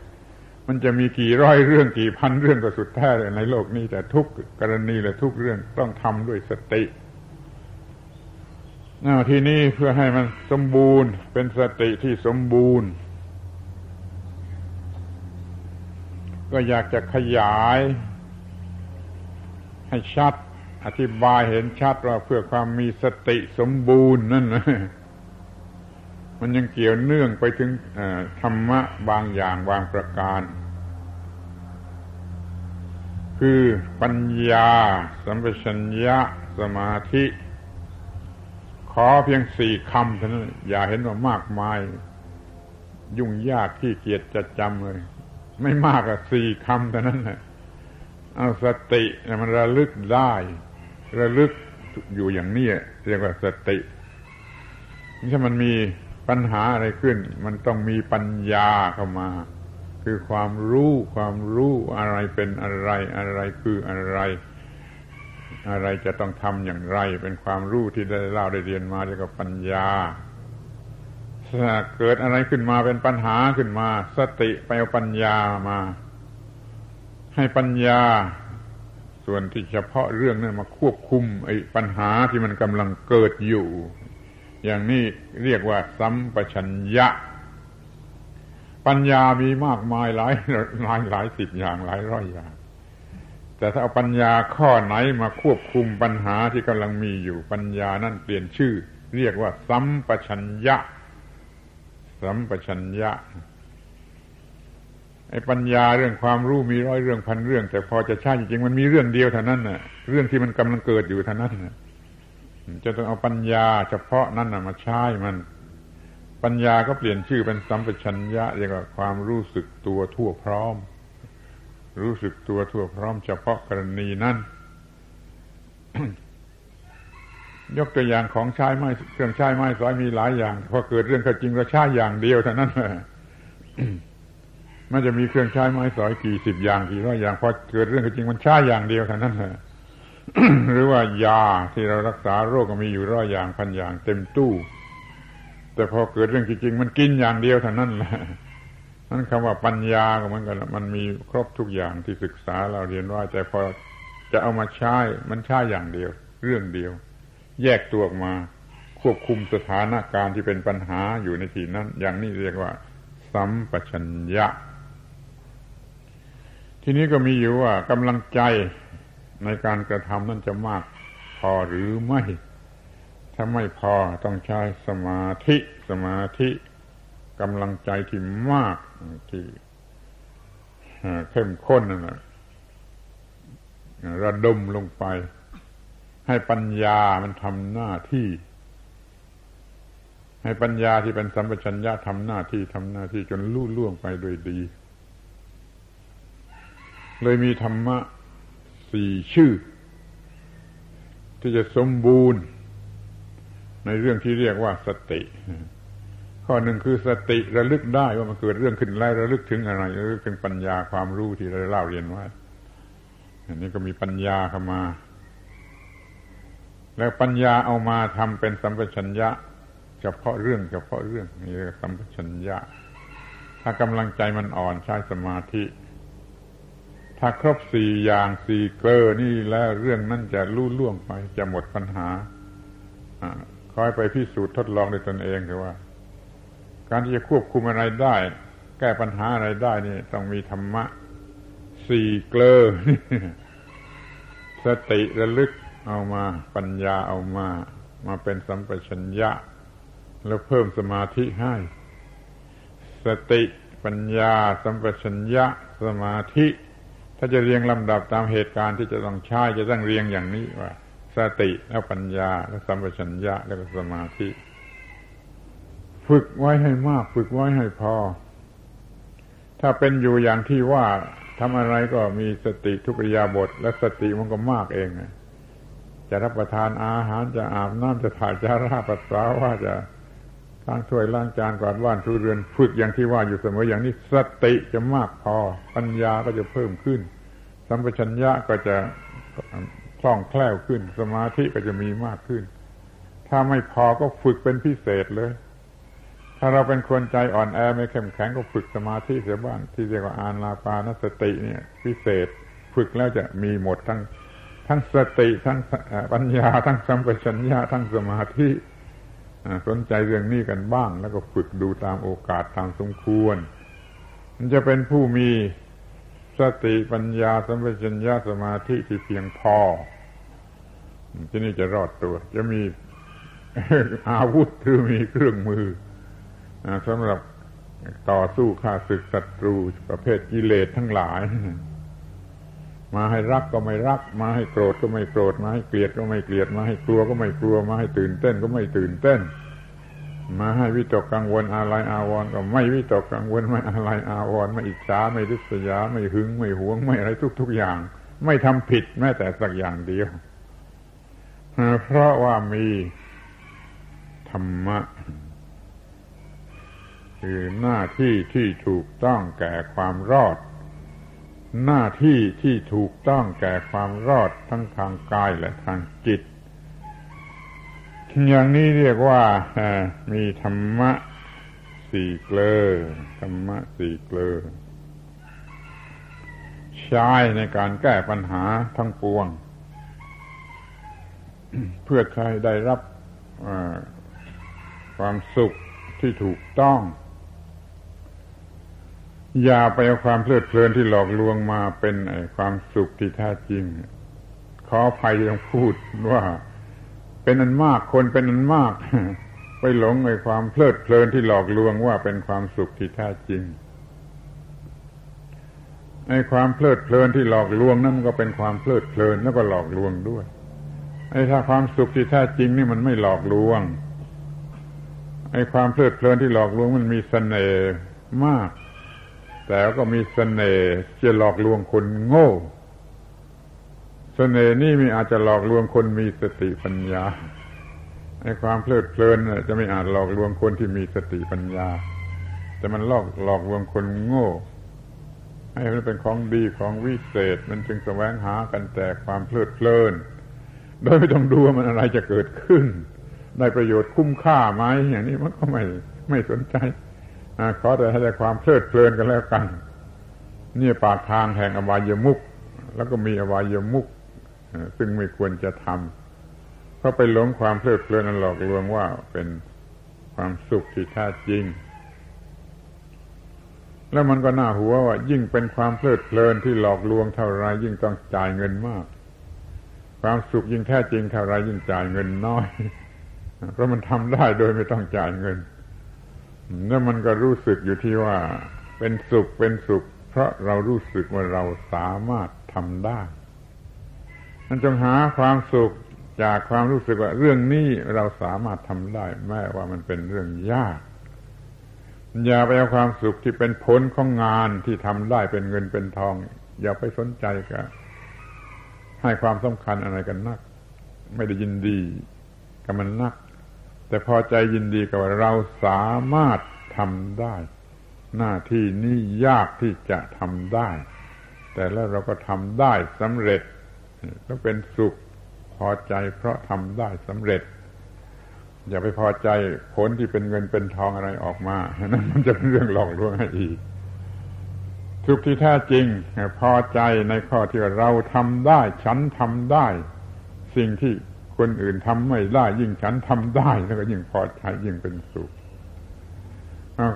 มันจะมีกี่ร้อยเรื่องกี่พันเรื่องก็สุดแท้เลยในโลกนี้แต่ทุกกรณีและทุกเรื่องต้องทำด้วยสติหน้าที่นี้เพื่อให้มันสมบูรณ์ เป็นสติที่สมบูรณ์ ก็อยากจะขยาย ให้ชัด อธิบายเห็นชัดว่าเพื่อความมีสติสมบูรณ์นั่นนะมันยังเกี่ยวเนื่องไปถึงธรรมะบางอย่างบางประการ คือปัญญา สัมปชัญญะสมาธิ ขอเพียงสี่คำเท่านั้นอย่าเห็นว่ามากมาย ยุ่งยากที่เกียจจะจำเลย ไม่มากอะสี่คำเท่านั้นแหละเอาสติมันระลึกได้ ระลึกอยู่อย่างนี้เรียกว่าสติถ้ามันมีปัญหาอะไรขึ้น มันต้องมีปัญญาเข้ามา คือความรู้ความรู้อะไรเป็นอะไรอะไรคืออะไร อะไรจะต้องทำอย่างไร เป็นความรู้ที่ได้เล่าได้เรียนมาเรียกว่าปัญญาถ้าเกิดอะไรขึ้นมาเป็นปัญหาขึ้นมา สติไปเอาปัญญามา ให้ปัญญา ส่วนที่เฉพาะเรื่องนั้นมาควบคุมไอ้ปัญหาที่มันกำลังเกิดอยู่ อย่างนี้เรียกว่าสัมปชัญญะ ปัญญามีมากมายหลายหลายหลายสิบอย่างหลายร้อยอย่าง แต่ถ้าเอาปัญญาข้อไหนมาควบคุมปัญหาที่กำลังมีอยู่ปัญญานั่นเปลี่ยนชื่อ เรียกว่าสัมปชัญญะสัมปชัญญะ ไอ้ปัญญาเรื่องความรู้มีร้อยเรื่องพันเรื่อง แต่พอจะใช่จริงๆมันมีเรื่องเดียวเท่านั้นน่ะ เรื่องที่มันกำลังเกิดอยู่เท่านั้นน่ะจะต้องเอาปัญญา เฉพาะนั้นน่ะมาใช้มัน ปัญญาก็เปลี่ยนชื่อเป็นสัมปชัญญะเรียกว่าความรู้สึกตัวทั่วพร้อม รู้สึกตัวทั่วพร้อม เฉพาะกรณีนั้นยกตัวอย่างของใช้ไม้เครื่องใช้ไม้สอยมีหลายอย่างพอเกิดเรื่องก็จริงเราใช้อย่างเดียวเท่านั้นแหละ มันจะมีเครื่องใช้ไม้สอยกี่สิบอย่างกี่ร้อยอย่างพอเกิดเรื่องจริงมันใช้อย่างเดียวเท่านั้นแหละหรือว่ายาที่เรารักษาโรคก็มีอยู่ร้อยอย่างพันอย่าง เต็มตู้ แต่พอเกิดเรื่องจริงมันกินอย่างเดียวเท่านั้นแหละนั่นคำว่าปัญญาก็เหมือนกันมันมีครบทุกอย่างที่ศึกษาเราเรียนว่า แต่พอจะเอามาใช้มันใช้อย่างเดียว เรื่องเดียว แยกตัวออกมาควบคุมสถานการณ์ที่เป็นปัญหาอยู่ในที่นั้น อย่างนี้เรียกว่า สัมปชัญญะ ทีนี้ก็มีอยู่ว่ากำลังใจในการกระทำนั้นจะมากพอหรือไม่ ถ้าไม่พอต้องใช้สมาธิสมาธิกำลังใจที่มากที่เข้มข้นนั่นแหละระดมลงไป ให้ปัญญามันทำหน้าที่ ให้ปัญญาที่เป็นสัมปชัญญะทำหน้าที่ทำหน้าที่จนลู่ล่วงไปโดยดี เลยมีธรรมะสี่ชื่อ ที่จะสมบูรณ์ ในเรื่องที่เรียกว่าสติ ข้อหนึ่งคือสติระลึกได้ว่ามันเกิดเรื่องขึ้นแล้วระลึกถึงอะไรระลึกถึงปัญญาความรู้ที่เราเล่าเรียนไว้อันนี้ก็มีปัญญาเข้ามา แล้วปัญญาเอามาทำเป็นสัมปชัญญะเฉพาะเรื่องเฉพาะเรื่องนี่เรียกสัมปชัญญะถ้ากำลังใจมันอ่อนใช้สมาธิ ถ้าครบสี่อย่างสี่เกลอนี่แล้วเรื่องนั้นจะลู่ล่วงไปจะหมดปัญหาอคอยไปพิสูจน์ทดลองด้วยตนเองคือว่า การที่จะควบคุมอะไรได้ แก้ปัญหาอะไรได้นี่ต้องมีธรรมะสี่เกลอสติระลึกเอามาปัญญาเอามา มาเป็นสัมปชัญญะ แล้วเพิ่มสมาธิให้ สติปัญญา สัมปชัญญะ สมาธิาจะเรียงลำดับตามเหตุการณ์ที่จะต้องใช้จะต้องเรียงอย่างนี้ว่า สติแล้วปัญญาแล้วสัมปชัญญะแล้วก็สมาธิ ฝึกไว้ให้มาก ฝึกไว้ให้พอ ถ้าเป็นอยู่อย่างที่ว่าทำอะไรก็มีสติทุกยาบท และสติมันก็มากเองจะรับประทานอาหารจะอาบน้ำจะถ่ายจะราปัสสาวะจะล้างถ้วยล้างจานกวาดบ้านทุเรือนฝึกอย่างที่ว่าอยู่เสมออย่างนี้สติจะมากพอ ปัญญาก็จะเพิ่มขึ้น สัมปชัญญะก็จะคล่องแคล่วขึ้น สมาธิก็จะมีมากขึ้น ถ้าไม่พอก็ฝึกเป็นพิเศษเลย ถ้าเราเป็นคนใจอ่อนแอไม่เข้มแข็งก็ฝึกสมาธิเสียบ้างที่เรียกว่าอานาปานสติเนี่ย พิเศษฝึกแล้วจะมีหมดทั้งทั้งสติทั้งปัญญา ทั้งสัมปชัญญะทั้งสมาธิสนใจเรื่องนี้กันบ้าง แล้วก็ฝึกดูตามโอกาสตามสมควร มันจะเป็นผู้มี สติปัญญาสัมปชัญญะสมาธิที่เพียงพอ ที่นี่จะรอดตัว จะมีอาวุธหรือมีเครื่องมือสำหรับต่อสู้ข้าศึกศัตรูประเภทกิเลสทั้งหลาย มาให้รักก็ไม่รัก มาให้โกรธก็ไม่โกรธ มาให้เกลียดก็ไม่เกลียด มาให้กลัวก็ไม่กลัว มาให้ตื่นเต้นก็ไม่ตื่นเต้น มาให้วิตกกังวลอะไรอาวรก็ไม่วิตกกังวลไม่อะไรอาวรไม่อิจฉาไม่ริษยาไม่หึง ไม่หวงไม่อะไรทุก ๆอย่าง ไม่ทำผิดแม้แต่สักอย่างเดียว เพราะว่ามีธรรมะคือหน้าที่ที่ถูกต้องแก่ความรอด หน้าที่ที่ถูกต้องแก่ความรอดทั้งทางกายและทางจิต อย่างนี้เรียกว่ามีธรรมะสี่เกลอธรรมะสี่เกลอใช้ในการแก้ปัญหาทั้งปวง เพื่อใครได้รับความสุขที่ถูกต้อง อย่าไปเอาความเพลิดเพลินที่หลอกลวงมาเป็นความสุขที่แท้จริง ขออภัยยังพูดว่า เป็นอันมากคนเป็นอันมาก ไปหลงในความเพลิดเพลินที่หลอกลวงว่าเป็นความสุขที่แท้จริงไอ้ความเพลิดเพลินที่หลอกลวงนั่นก็เป็นความเพลิดเพลินแล้วก็หลอกลวงด้วยไอ้ถ้าความสุขที่แท้จริงนี่มันไม่หลอกลวงไอ้ความเพลิดเพลินที่หลอกลวงมันมีสเสน่ห์มาก แต่ก็มีสเสน่ห์จะหลอกลวงคนโง่ เสน่ห์นี่มีอาจจะหลอกลวงคนมีสติปัญญาไอ้ความเพลิดเพลินจะไม่อาจหลอกลวงคนที่มีสติปัญญา แต่มันหลอกหลอกลวงคนโง่ให้มันเป็นของดีของวิเศษ มันจึงแสวงหากันแต่ความเพลิดเพลิน โดยไม่ต้องดูว่ามันอะไรจะเกิดขึ้น ได้ประโยชน์คุ้มค่าไหมอย่างนี้มันก็ไม่ไม่สนใจขอแต่ให้ได้ความเพลิดเพลินกันแล้วกัน นี่ปากทางแห่งอบายมุกแล้วก็มีอบายมุก ซึ่งไม่ควรจะทำเพราะไปหลงความเพลิดเพลินนั้นหลอกลวงว่าเป็นความสุขที่แท้จริง แล้วมันก็น่าหัวว่า ยิ่งเป็นความเพลิดเพลินที่หลอกลวงเท่าไรยิ่งต้องจ่ายเงินมาก ความสุขยิ่งแท้จริงเท่าไรยิ่งจ่ายเงินน้อย เพราะมันทำได้โดยไม่ต้องจ่ายเงิน แล้วมันก็รู้สึกอยู่ที่ว่า เป็นสุขเป็นสุข เพราะเรารู้สึกว่าเราสามารถทำได้ มันจงหาความสุขจากความรู้สึกว่าเรื่องนี้เราสามารถทำได้แม้ว่ามันเป็นเรื่องยาก อย่าไปเอาความสุขที่เป็นผลของงานที่ทำได้เป็นเงินเป็นทอง อย่าไปสนใจกับให้ความสำคัญอะไรกันนัก ไม่ได้ยินดีกับมันนัก แต่พอใจยินดีกับว่าเราสามารถทำได้ หน้าที่นี้ยากที่จะทำได้ แต่แล้วเราก็ทำได้สำเร็จ ก็เป็นสุขพอใจเพราะทำได้สำเร็จ อย่าไปพอใจผลที่เป็นเงินเป็นทองอะไรออกมานั่นมันจะเป็นเรื่องหลอกลวงให้อีกสุขที่แท้จริง พอใจในข้อที่เราทำได้ ฉันทำได้ สิ่งที่คนอื่นทำไม่ได้ ยิ่งฉันทำได้แล้วก็ยิ่งพอใจยิ่งเป็นสุข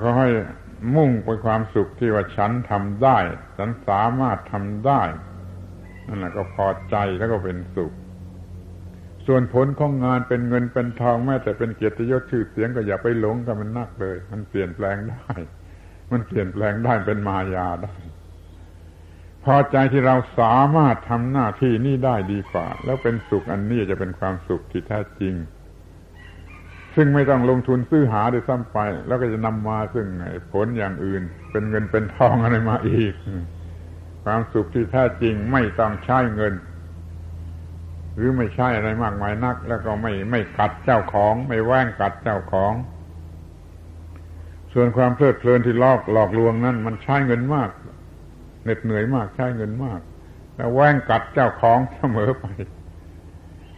เขาให้มุ่งไปความสุขที่ว่าฉันทำได้ ฉันสามารถทำได้ นั่นแหละก็พอใจแล้วก็เป็นสุข ส่วนผลของงานเป็นเงินเป็นทองแม้แต่เป็นเกียรติยศชื่อเสียงก็อย่าไปหลงกับมันนักเลย มันเปลี่ยนแปลงได้ มันเปลี่ยนแปลงได้เป็นมายาได้ พอใจที่เราสามารถทำหน้าที่นี้ได้ดีกว่า แล้วเป็นสุขอันนี้จะเป็นความสุขที่แท้จริง ซึ่งไม่ต้องลงทุนซื้อหาด้วยซ้ำไป แล้วก็จะนำมาซึ่งผลอย่างอื่น เป็นเงินเป็นทองอะไรมาอีก ความสุขที่แท้จริงไม่ต้องใช้เงิน หรือไม่ใช่อะไรมากมายนัก แล้วก็ไม่ไม่กัดเจ้าของ ไม่แว่งกัดเจ้าของ ส่วนความเพลิดเพลินที่ลอกหลอกลวงนั้น มันใช้เงินมากเหน็ดเหนื่อยมากใช้เงินมากแล้วแว่งกัดเจ้าของเสมอไป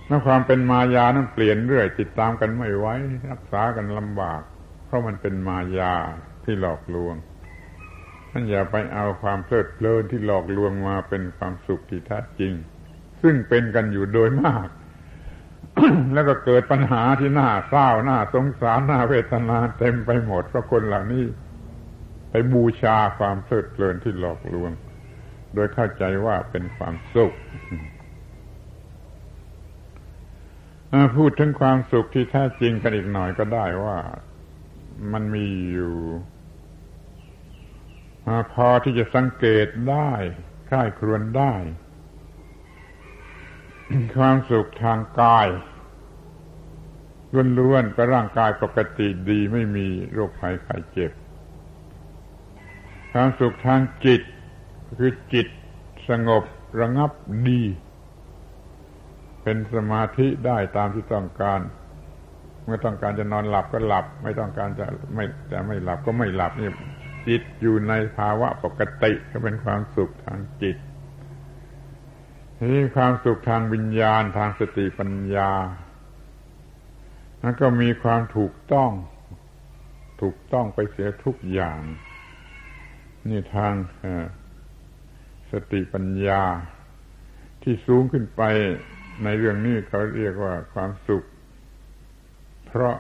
นั่นความเป็นมายานั้นเปลี่ยนเรื่อยติดตามกันไม่ไว้ รักษากันลำบาก เพราะมันเป็นมายาที่หลอกลวง อย่าไปเอาความเพลิดเพลินที่หลอกลวงมาเป็นความสุขที่แท้จริง ซึ่งเป็นกันอยู่โดยมาก แล้วก็เกิดปัญหาที่น่าเศร้าน่าสงสารน่าเวทนาเต็มไปหมดเพราะคนเหล่านี้ ไปบูชาความเพลิดเพลินที่หลอกลวง โดยเข้าใจว่าเป็นความสุขพูดถึงความสุขที่แท้จริงกันอีกหน่อยก็ได้ว่ามันมีอยู่ พอที่จะสังเกตได้ค่ายครวนได้ ความสุขทางกายล้วนๆก็ร่างกายปกติดีไม่มีโรคภัยไข้เจ็บ ความสุขทางจิต คือจิตสงบระงับดี เป็นสมาธิได้ตามที่ต้องการเมื่อต้องการจะนอนหลับก็หลับ ไม่ต้องการจะไม่จะไม่หลับก็ไม่หลับนี่ จิตอยู่ในภาวะปกติก็เป็นความสุขทางจิตนี่ความสุขทางวิญญาณทางสติปัญญานั้นก็มีความถูกต้อง ถูกต้องไปเสียทุกอย่าง นี่ทางสติปัญญา ที่สูงขึ้นไปในเรื่องนี้เขาเรียกว่าความสุข เพราะ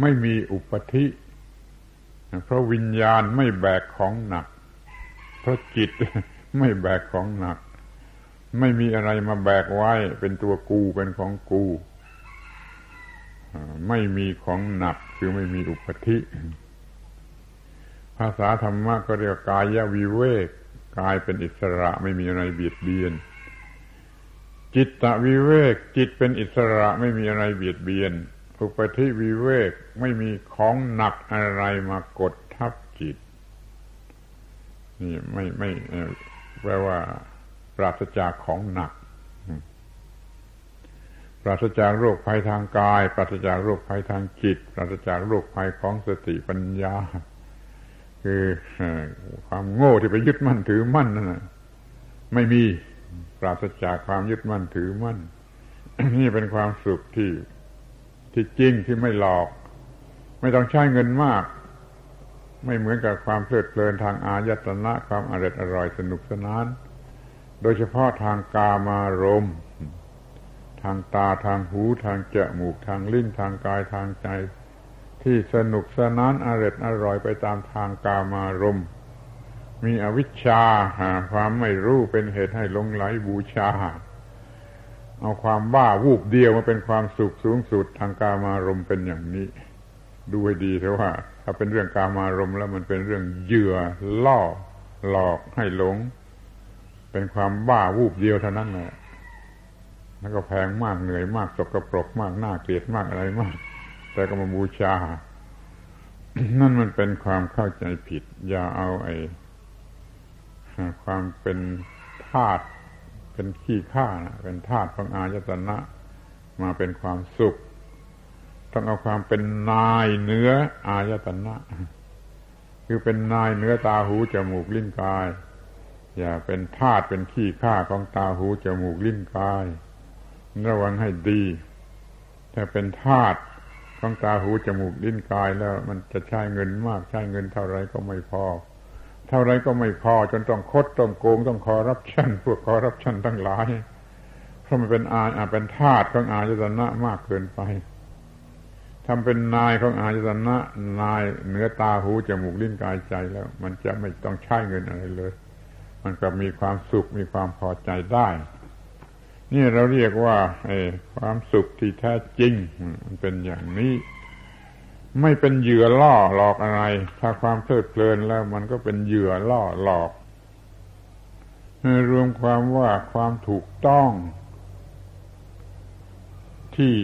ไม่มีอุปธิ เพราะวิญญาณไม่แบกของหนัก เพราะจิตไม่แบกของหนัก ไม่มีอะไรมาแบกไว้ เป็นตัวกูเป็นของกูไม่มีของหนักคือไม่มีอุปธิ ภาษาธรรมะก็เรียกกายวิเวกกายเป็นอิสระไม่มีอะไรเบียดเบียน จิตตวิเวกจิตเป็นอิสระไม่มีอะไรเบียดเบียน อุปธิวิเวกไม่มีของหนักอะไรมากดทับจิต นี่ไม่ไม่แปลว่า ปราศจากของหนัก ปราศจากโรคภัยทางกาย ปราศจากโรคภัยทางจิต ปราศจากโรคภัยของสติปัญญา คือความโง่ที่ไปยึดมั่นถือมั่นนั่นไม่มีปราศจากความยึดมั่นถือมั่น นี่เป็นความสุขที่ ที่จริงที่ไม่หลอก ไม่ต้องใช้เงินมาก ไม่เหมือนกับความเพลิดเพลินทางอายตนะความอร่อยอร่อยสนุกสนาน โดยเฉพาะทางกามารมณ์ทางตาทางหูทางจมูกทางลิ้นทางกายทางใจ ที่สนุกสนานอร่อยอร่อยไปตามทางกามารมมีอวิชชาหาความไม่รู้เป็นเหตุให้ลงไหลบูชา เอาความบ้าวูบเดียวมาเป็นความสุขสูงสุดทางกามารมเป็นอย่างนี้ ดูให้ดีเถอะว่า ถ้าเป็นเรื่องกามารมแล้วมันเป็นเรื่องเหยื่อล่อหลอกให้หลง เป็นความบ้าวูบเดียวเท่านั้นแหละแล้วก็แพงมากเหนื่อยมากสกรปรกมากน่าเกลียดมากอะไรมาก แต่ก็มาบูชา นั่นมันเป็นความเข้าใจผิด อย่าเอาไอ้ความเป็นธาตุ เป็นขี้ข้านะเป็นธาตุของอายตนะ มาเป็นความสุข ต้องเอาความเป็นนายเนื้ออายตนะ คือเป็นนายเนื้อตาหูจมูกลิ้นกาย อย่าเป็นธาตุเป็นขี้ข้าของตาหูจมูกลิ้นกายระวังให้ดีถ้าเป็นธาตุของตาหูจมูกลิ้นกายแล้ว มันจะใช้เงินมากใช้เงินเท่าไรก็ไม่พอ เท่าไรก็ไม่พอจนต้องคดต้องโกงต้องคอรับชันพวกคอรับชันทั้งหลายเพราะมันเป็นอาอาเป็นธาตุของอาจตนะมากเกินไปทำเป็นนายของอาจตนะ นายเหนือตาหูจมูกลิ้นกายใจแล้ว มันจะไม่ต้องใช้เงินอะไรเลย มันก็มีความสุขมีความพอใจได้ นี่เราเรียกว่าความสุขที่แท้จริง มันเป็นอย่างนี้ ไม่เป็นเหยื่อล่อหลอกอะไร ถ้าความเพลิดเพลินแล้วมันก็เป็นเหยื่อล่อหลอก รวมความว่าความถูกต้อง ที่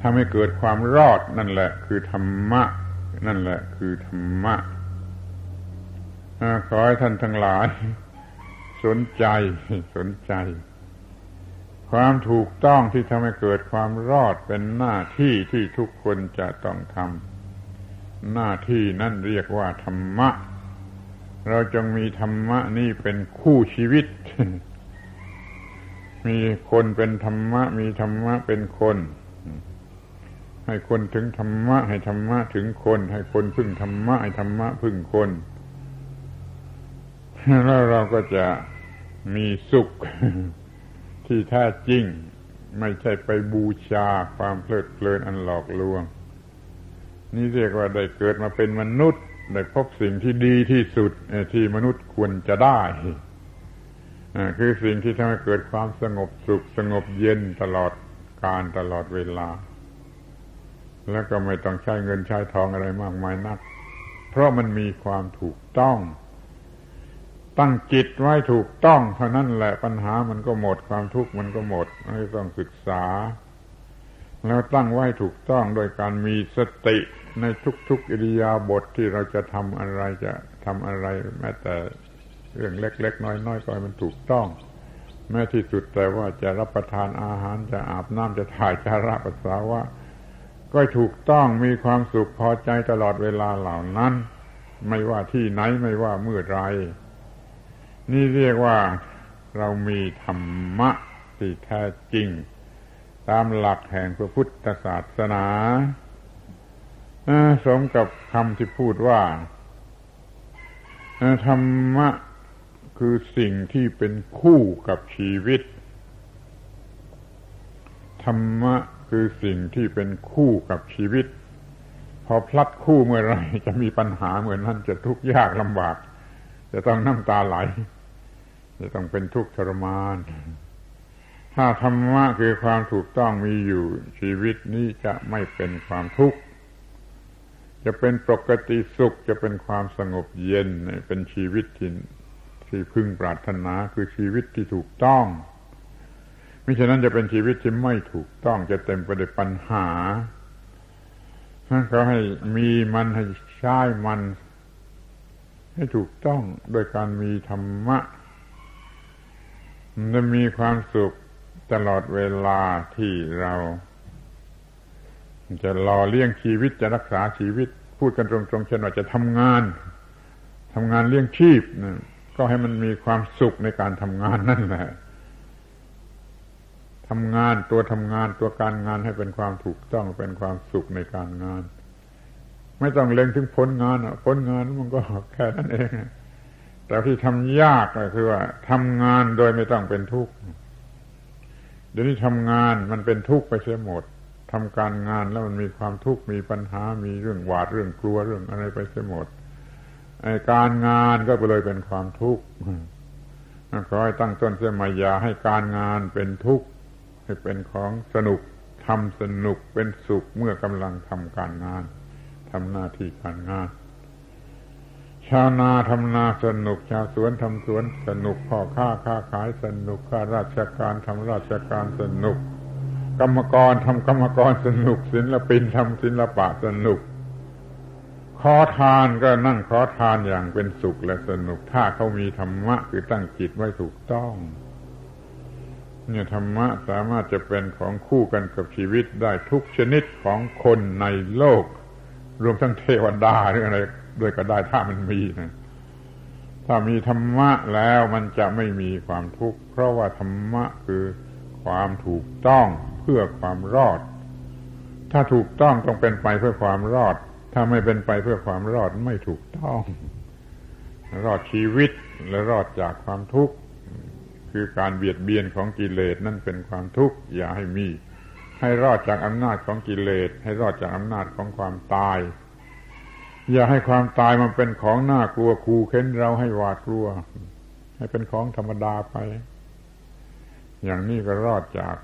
ทำให้เกิดความรอดนั่นแหละ คือธรรมะ นั่นแหละ คือธรรมะขอให้ท่านทั้งหลาย สนใจสนใจ ความถูกต้องที่ทำให้เกิดความรอดเป็นหน้าที่ที่ทุกคนจะต้องทำหน้าที่นั่นเรียกว่าธรรมะ เราจงมีธรรมะนี่เป็นคู่ชีวิต มีคนเป็นธรรมะ มีธรรมะเป็นคน ให้คนถึงธรรมะ ให้ธรรมะถึงคน ให้คนพึ่งธรรมะให้ธรรมะพึ่งคนแล้วเราก็จะมีสุข ที่แท้จริง ไม่ใช่ไปบูชาความเพลิดเพลินอันหลอกลวง นี่เรียกว่าได้เกิดมาเป็นมนุษย์ ได้พบสิ่งที่ดีที่สุดที่มนุษย์ควรจะได้คือสิ่งที่ทำให้เกิดความสงบสุขสงบเย็นตลอดการตลอดเวลา แล้วก็ไม่ต้องใช้เงินใช้ทองอะไรมากมายนัก เพราะมันมีความถูกต้อง ตั้งจิตไว้ถูกต้องเท่านั้นแหละปัญหามันก็หมดความทุกข์มันก็หมดไม่ต้องศึกษา แล้วตั้งไว้ถูกต้องโดยการมีสติในทุกๆอิริยาบถทที่เราจะทำอะไรจะทำอะไร แม้แต่เรื่องเล็ก ๆ น้อยๆก็ให้มันถูกต้อง แม้ที่สุดแต่ว่าจะรับประทานอาหารจะอาบน้ำจะถ่ายจะรับปัสสาวะก็ถูกต้องมีความสุขพอใจตลอดเวลาเหล่านั้น ไม่ว่าที่ไหนไม่ว่าเมื่อไร นี่เรียกว่าเรามีธรรมะที่แท้จริง ตามหลักแห่งพระพุทธศาสนาสมกับคำที่พูดว่าธรรมะคือสิ่งที่เป็นคู่กับชีวิต ธรรมะคือสิ่งที่เป็นคู่กับชีวิต พอพลัดคู่เมื่อไรจะมีปัญหาเหมือนนั้นจะทุกข์ยากลำบาก จะต้องน้ำตาไหล จะต้องเป็นทุกข์ทรมาน ถ้าธรรมะคือความถูกต้องมีอยู่ชีวิตนี้จะไม่เป็นความทุกข์ จะเป็นปกติสุขจะเป็นความสงบเย็นเป็นชีวิตที่ที่พึงปรารถนาคือชีวิตที่ถูกต้องมิฉะนั้นจะเป็นชีวิตที่ไม่ถูกต้องจะเต็มไปด้วยปัญหาเขาให้มีมันให้ใช้มัน ให้ถูกต้องโดยการมีธรรมะจะมีความสุขตลอดเวลาที่เรา จะรอเลี้ยงชีวิตจะรักษาชีวิต พูดกันตรงๆเช่นว่าจะทำงานทำงานเลี้ยงชีพนะก็ให้มันมีความสุขในการทำงานนั่นแหละทำงานตัวทำงานตัวการงานให้เป็นความถูกต้องเป็นความสุขในการงาน ไม่ต้องเล็งถึงผลงานผลงานมันก็แค่นั้นเอง แต่ที่ทำยากก็คือว่าทำงานโดยไม่ต้องเป็นทุกข์เดี๋ยวนี้ทำงานมันเป็นทุกข์ไปเสียหมดทำการงานแล้วมันมีความทุกข์มีปัญหา มีเรื่องหวาดเรื่องกลัวเรื่องอะไรไปเสียหมดไอ้การงานก็เลยเป็นความทุกข์ขอให้ตั้งต้นเสียมาอย่าให้การงานเป็นทุกข์ให้เป็นของสนุกทำสนุกเป็นสุขเมื่อกำลังทำการงาน ทำหน้าที่การงาน ชาวนาทำนาสนุก ชาวสวนทำสวนสนุกพ่อค้าค้าขายสนุกข้าราชการทำราชการสนุก กรรมกรทำกรรมกรสนุก ศิลปินทำศิลปะสนุก ขอทานก็นั่งขอทานอย่างเป็นสุขและสนุก ถ้าเขามีธรรมะคือตั้งจิตไว้ถูกต้องเนี่ยธรรมะสามารถจะเป็นของคู่กันกับชีวิตได้ทุกชนิดของคนในโลก รวมทั้งเทวดาหรืออะไรด้วยก็ได้ถ้ามันมีนะถ้ามีธรรมะแล้วมันจะไม่มีความทุกข์ เพราะว่าธรรมะคือความถูกต้องเพื่อความรอด ถ้าถูกต้องต้องเป็นไปเพื่อความรอด ถ้าไม่เป็นไปเพื่อความรอดไม่ถูกต้อง รอดชีวิตและรอดจากความทุกข์ คือการเบียดเบียนของกิเลสนั่นเป็นความทุกข์อย่าให้มี ให้รอดจากอำนาจของกิเลส ให้รอดจากอำนาจของความตาย อย่าให้ความตายมันเป็นของน่ากลัวคูเค้นเราให้หวาดกลัว ให้เป็นของธรรมดาไป อย่างนี้ก็รอดจาก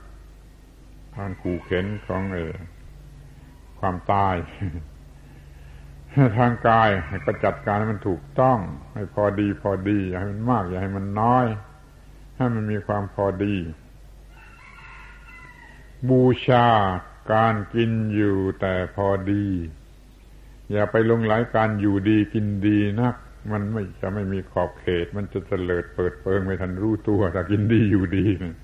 การขู่เข็นของเอความตาย ทางกายก็จัดการให้มันถูกต้อง ให้พอดีพอดี อย่าให้มันมาก อย่าให้มันน้อย ให้มันมีความพอดี บูชาการกินอยู่แต่พอดี อย่าไปลงไหลการอยู่ดีกินดีนัก มันไม่จะไม่มีขอบเขต มันจะเตลิดเปิดเปิงไม่ทันรู้ตัวถ้ากินดีอยู่ดีนะ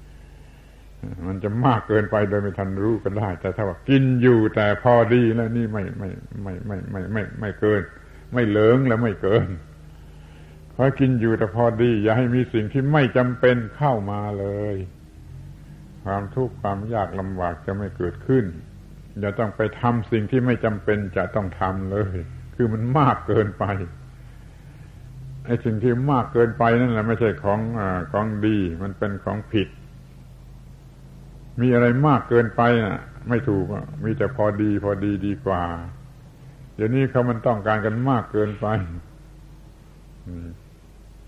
มันจะมากเกินไปโดยไม่ทันรู้ก็ได้ แต่ถ้าว่ากินอยู่แต่พอดีแล้วนี่ไม่ไม่ไม่ไม่ไม่ไม่ไม่เกิน ไม่เลิงแล้วไม่เกินขอกินอยู่แต่พอดี อย่าให้มีสิ่งที่ไม่จำเป็นเข้ามาเลย ความทุกข์ความยากลำบากจะไม่เกิดขึ้น อย่าต้องไปทำสิ่งที่ไม่จำเป็นจะต้องทำเลย คือมันมากเกินไปไอ้สิ่งที่มากเกินไปนั่นแหละไม่ใช่ของอของดี มันเป็นของผิด มีอะไรมากเกินไปน่ะ ไม่ถูกมีแต่พอดี พอดีดีกว่า เดี๋ยวนี้เขามันต้องการกันมากเกินไป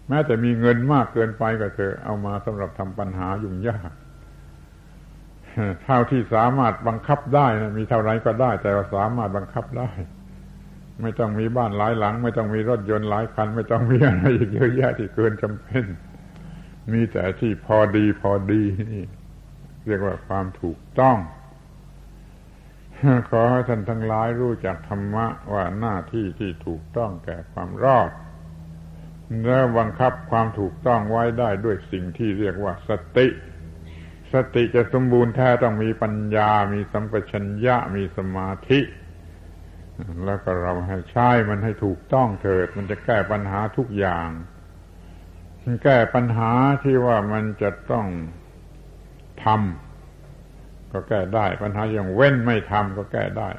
แม้แต่มีเงินมากเกินไปก็เถอะเอามาสำหรับทำปัญหายุ่งยาก เท่าที่สามารถบังคับได้นะมีเท่าไรก็ได้ แต่ว่าสามารถบังคับได้ ไม่ต้องมีบ้านหลายหลัง ไม่ต้องมีรถยนต์หลายคัน ไม่ต้องมีอะไรอีกเยอะแยะที่เกินจำเป็น มีแต่ที่พอดีพอดีนี่ เรียกว่าความถูกต้องขอให้ท่านทั้งหลายรู้จักธรรมะว่าหน้าที่ที่ถูกต้องแก่ความรอดแล้วบังคับความถูกต้องไว้ได้ด้วยสิ่งที่เรียกว่าสติ สติจะสมบูรณ์แท้ต้องมีปัญญา มีสัมปชัญญะ มีสมาธิ แล้วก็เราให้ใช้มันให้ถูกต้องเถิด มันจะแก้ปัญหาทุกอย่างแก้ปัญหาที่ว่ามันจะต้องทำก็แก้ได้ ปัญหาอย่างเว้นไม่ทำก็แก้ได้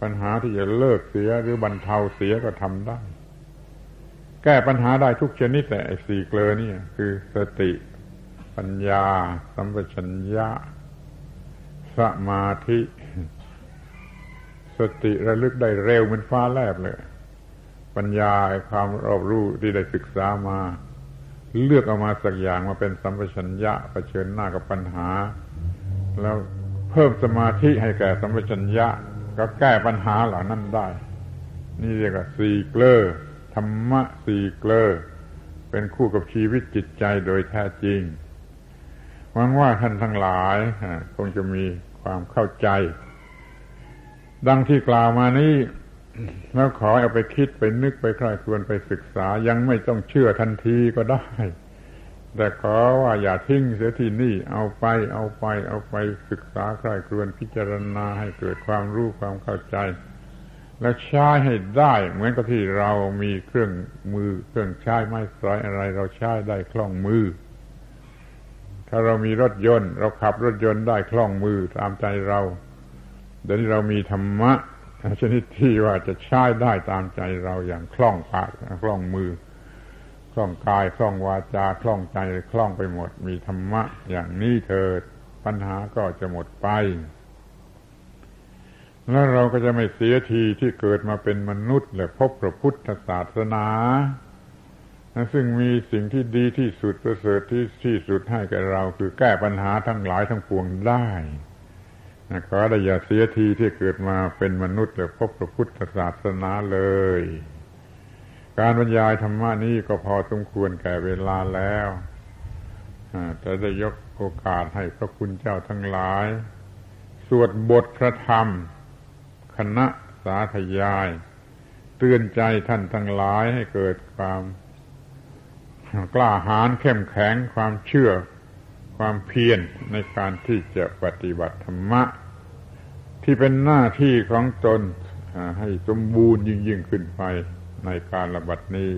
ปัญหาที่จะเลิกเสียหรือบรรเทาเสียก็ทำได้ แก้ปัญหาได้ทุกชนิดแต่สี่เกลอนี่คือสติ ปัญญา สัมปชัญญะ สมาธิ สติระลึกได้เร็วเหมือนฟ้าแลบเลย ปัญญาความรอบรู้ที่ได้ศึกษามา เลือกเอามาสักอย่างมาเป็นสัมปชัญญะะเผชิญหน้ากับปัญหา แล้วเพิ่มสมาธิให้แก่สัมปชัญญะ ก็แก้ปัญหาเหล่านั้นได้ นี่เรียกว่าสี่เกลอธรรมะสี่เกลอเป็นคู่กับชีวิตจิตใจโดยแท้จริง วังว่าท่านทั้งหลายคงจะมีความเข้าใจ ดังที่กล่าวมานี้แล้วขอเอาไปคิดไปนึกไปใคร่ควรไปศึกษายังไม่ต้องเชื่อทันทีก็ได้ แต่ขอว่าอย่าทิ้งเสียที่นี่เอาไปเอาไปเอาไปศึกษาใคร่ครวญพิจารณาให้เกิดความรู้ความเข้าใจ และใช้ให้ได้เหมือนกับที่เรามีเครื่องมือเครื่องใช้ไม้สอยอะไรเราใช้ได้คล่องมือ ถ้าเรามีรถยนต์ เราขับรถยนต์ได้คล่องมือตามใจเราเดี๋ยวนี้เรามีธรรมะชนิดที่ว่าจะใช้ได้ตามใจเราอย่างคล่องปากคล่องมือ คล่องกายคล่องวาจาคล่องใจคล่องไปหมด มีธรรมะ อย่างนี้เถิดปัญหาก็จะหมดไป แล้วเราก็จะไม่เสียทีที่เกิดมาเป็นมนุษย์และพบพระพุทธศาสนา ซึ่งมีสิ่งที่ดีที่สุดประเสริฐที่ที่สุดให้แก่เรา คือแก้ปัญหาทั้งหลายทั้งปวงได้ขอได้อย่าเสียทีที่เกิดมาเป็นมนุษย์และพบพระพุทธศาสนาเลย การบรรยายธรรมนี้ก็พอสมควรแก่เวลาแล้วจะได้ยกโอกาสให้พระคุณเจ้าทั้งหลาย สวดบทพระธรรม คณะสาธยาย เตือนใจท่านทั้งหลายให้เกิดความ กล้าหาญเข้มแข็งความเชื่อความเพียรในการที่จะปฏิบัติธรรมะ ที่เป็นหน้าที่ของตนให้สมบูรณ์ยิ่งยิ่งขึ้นไปในการระบัดนี้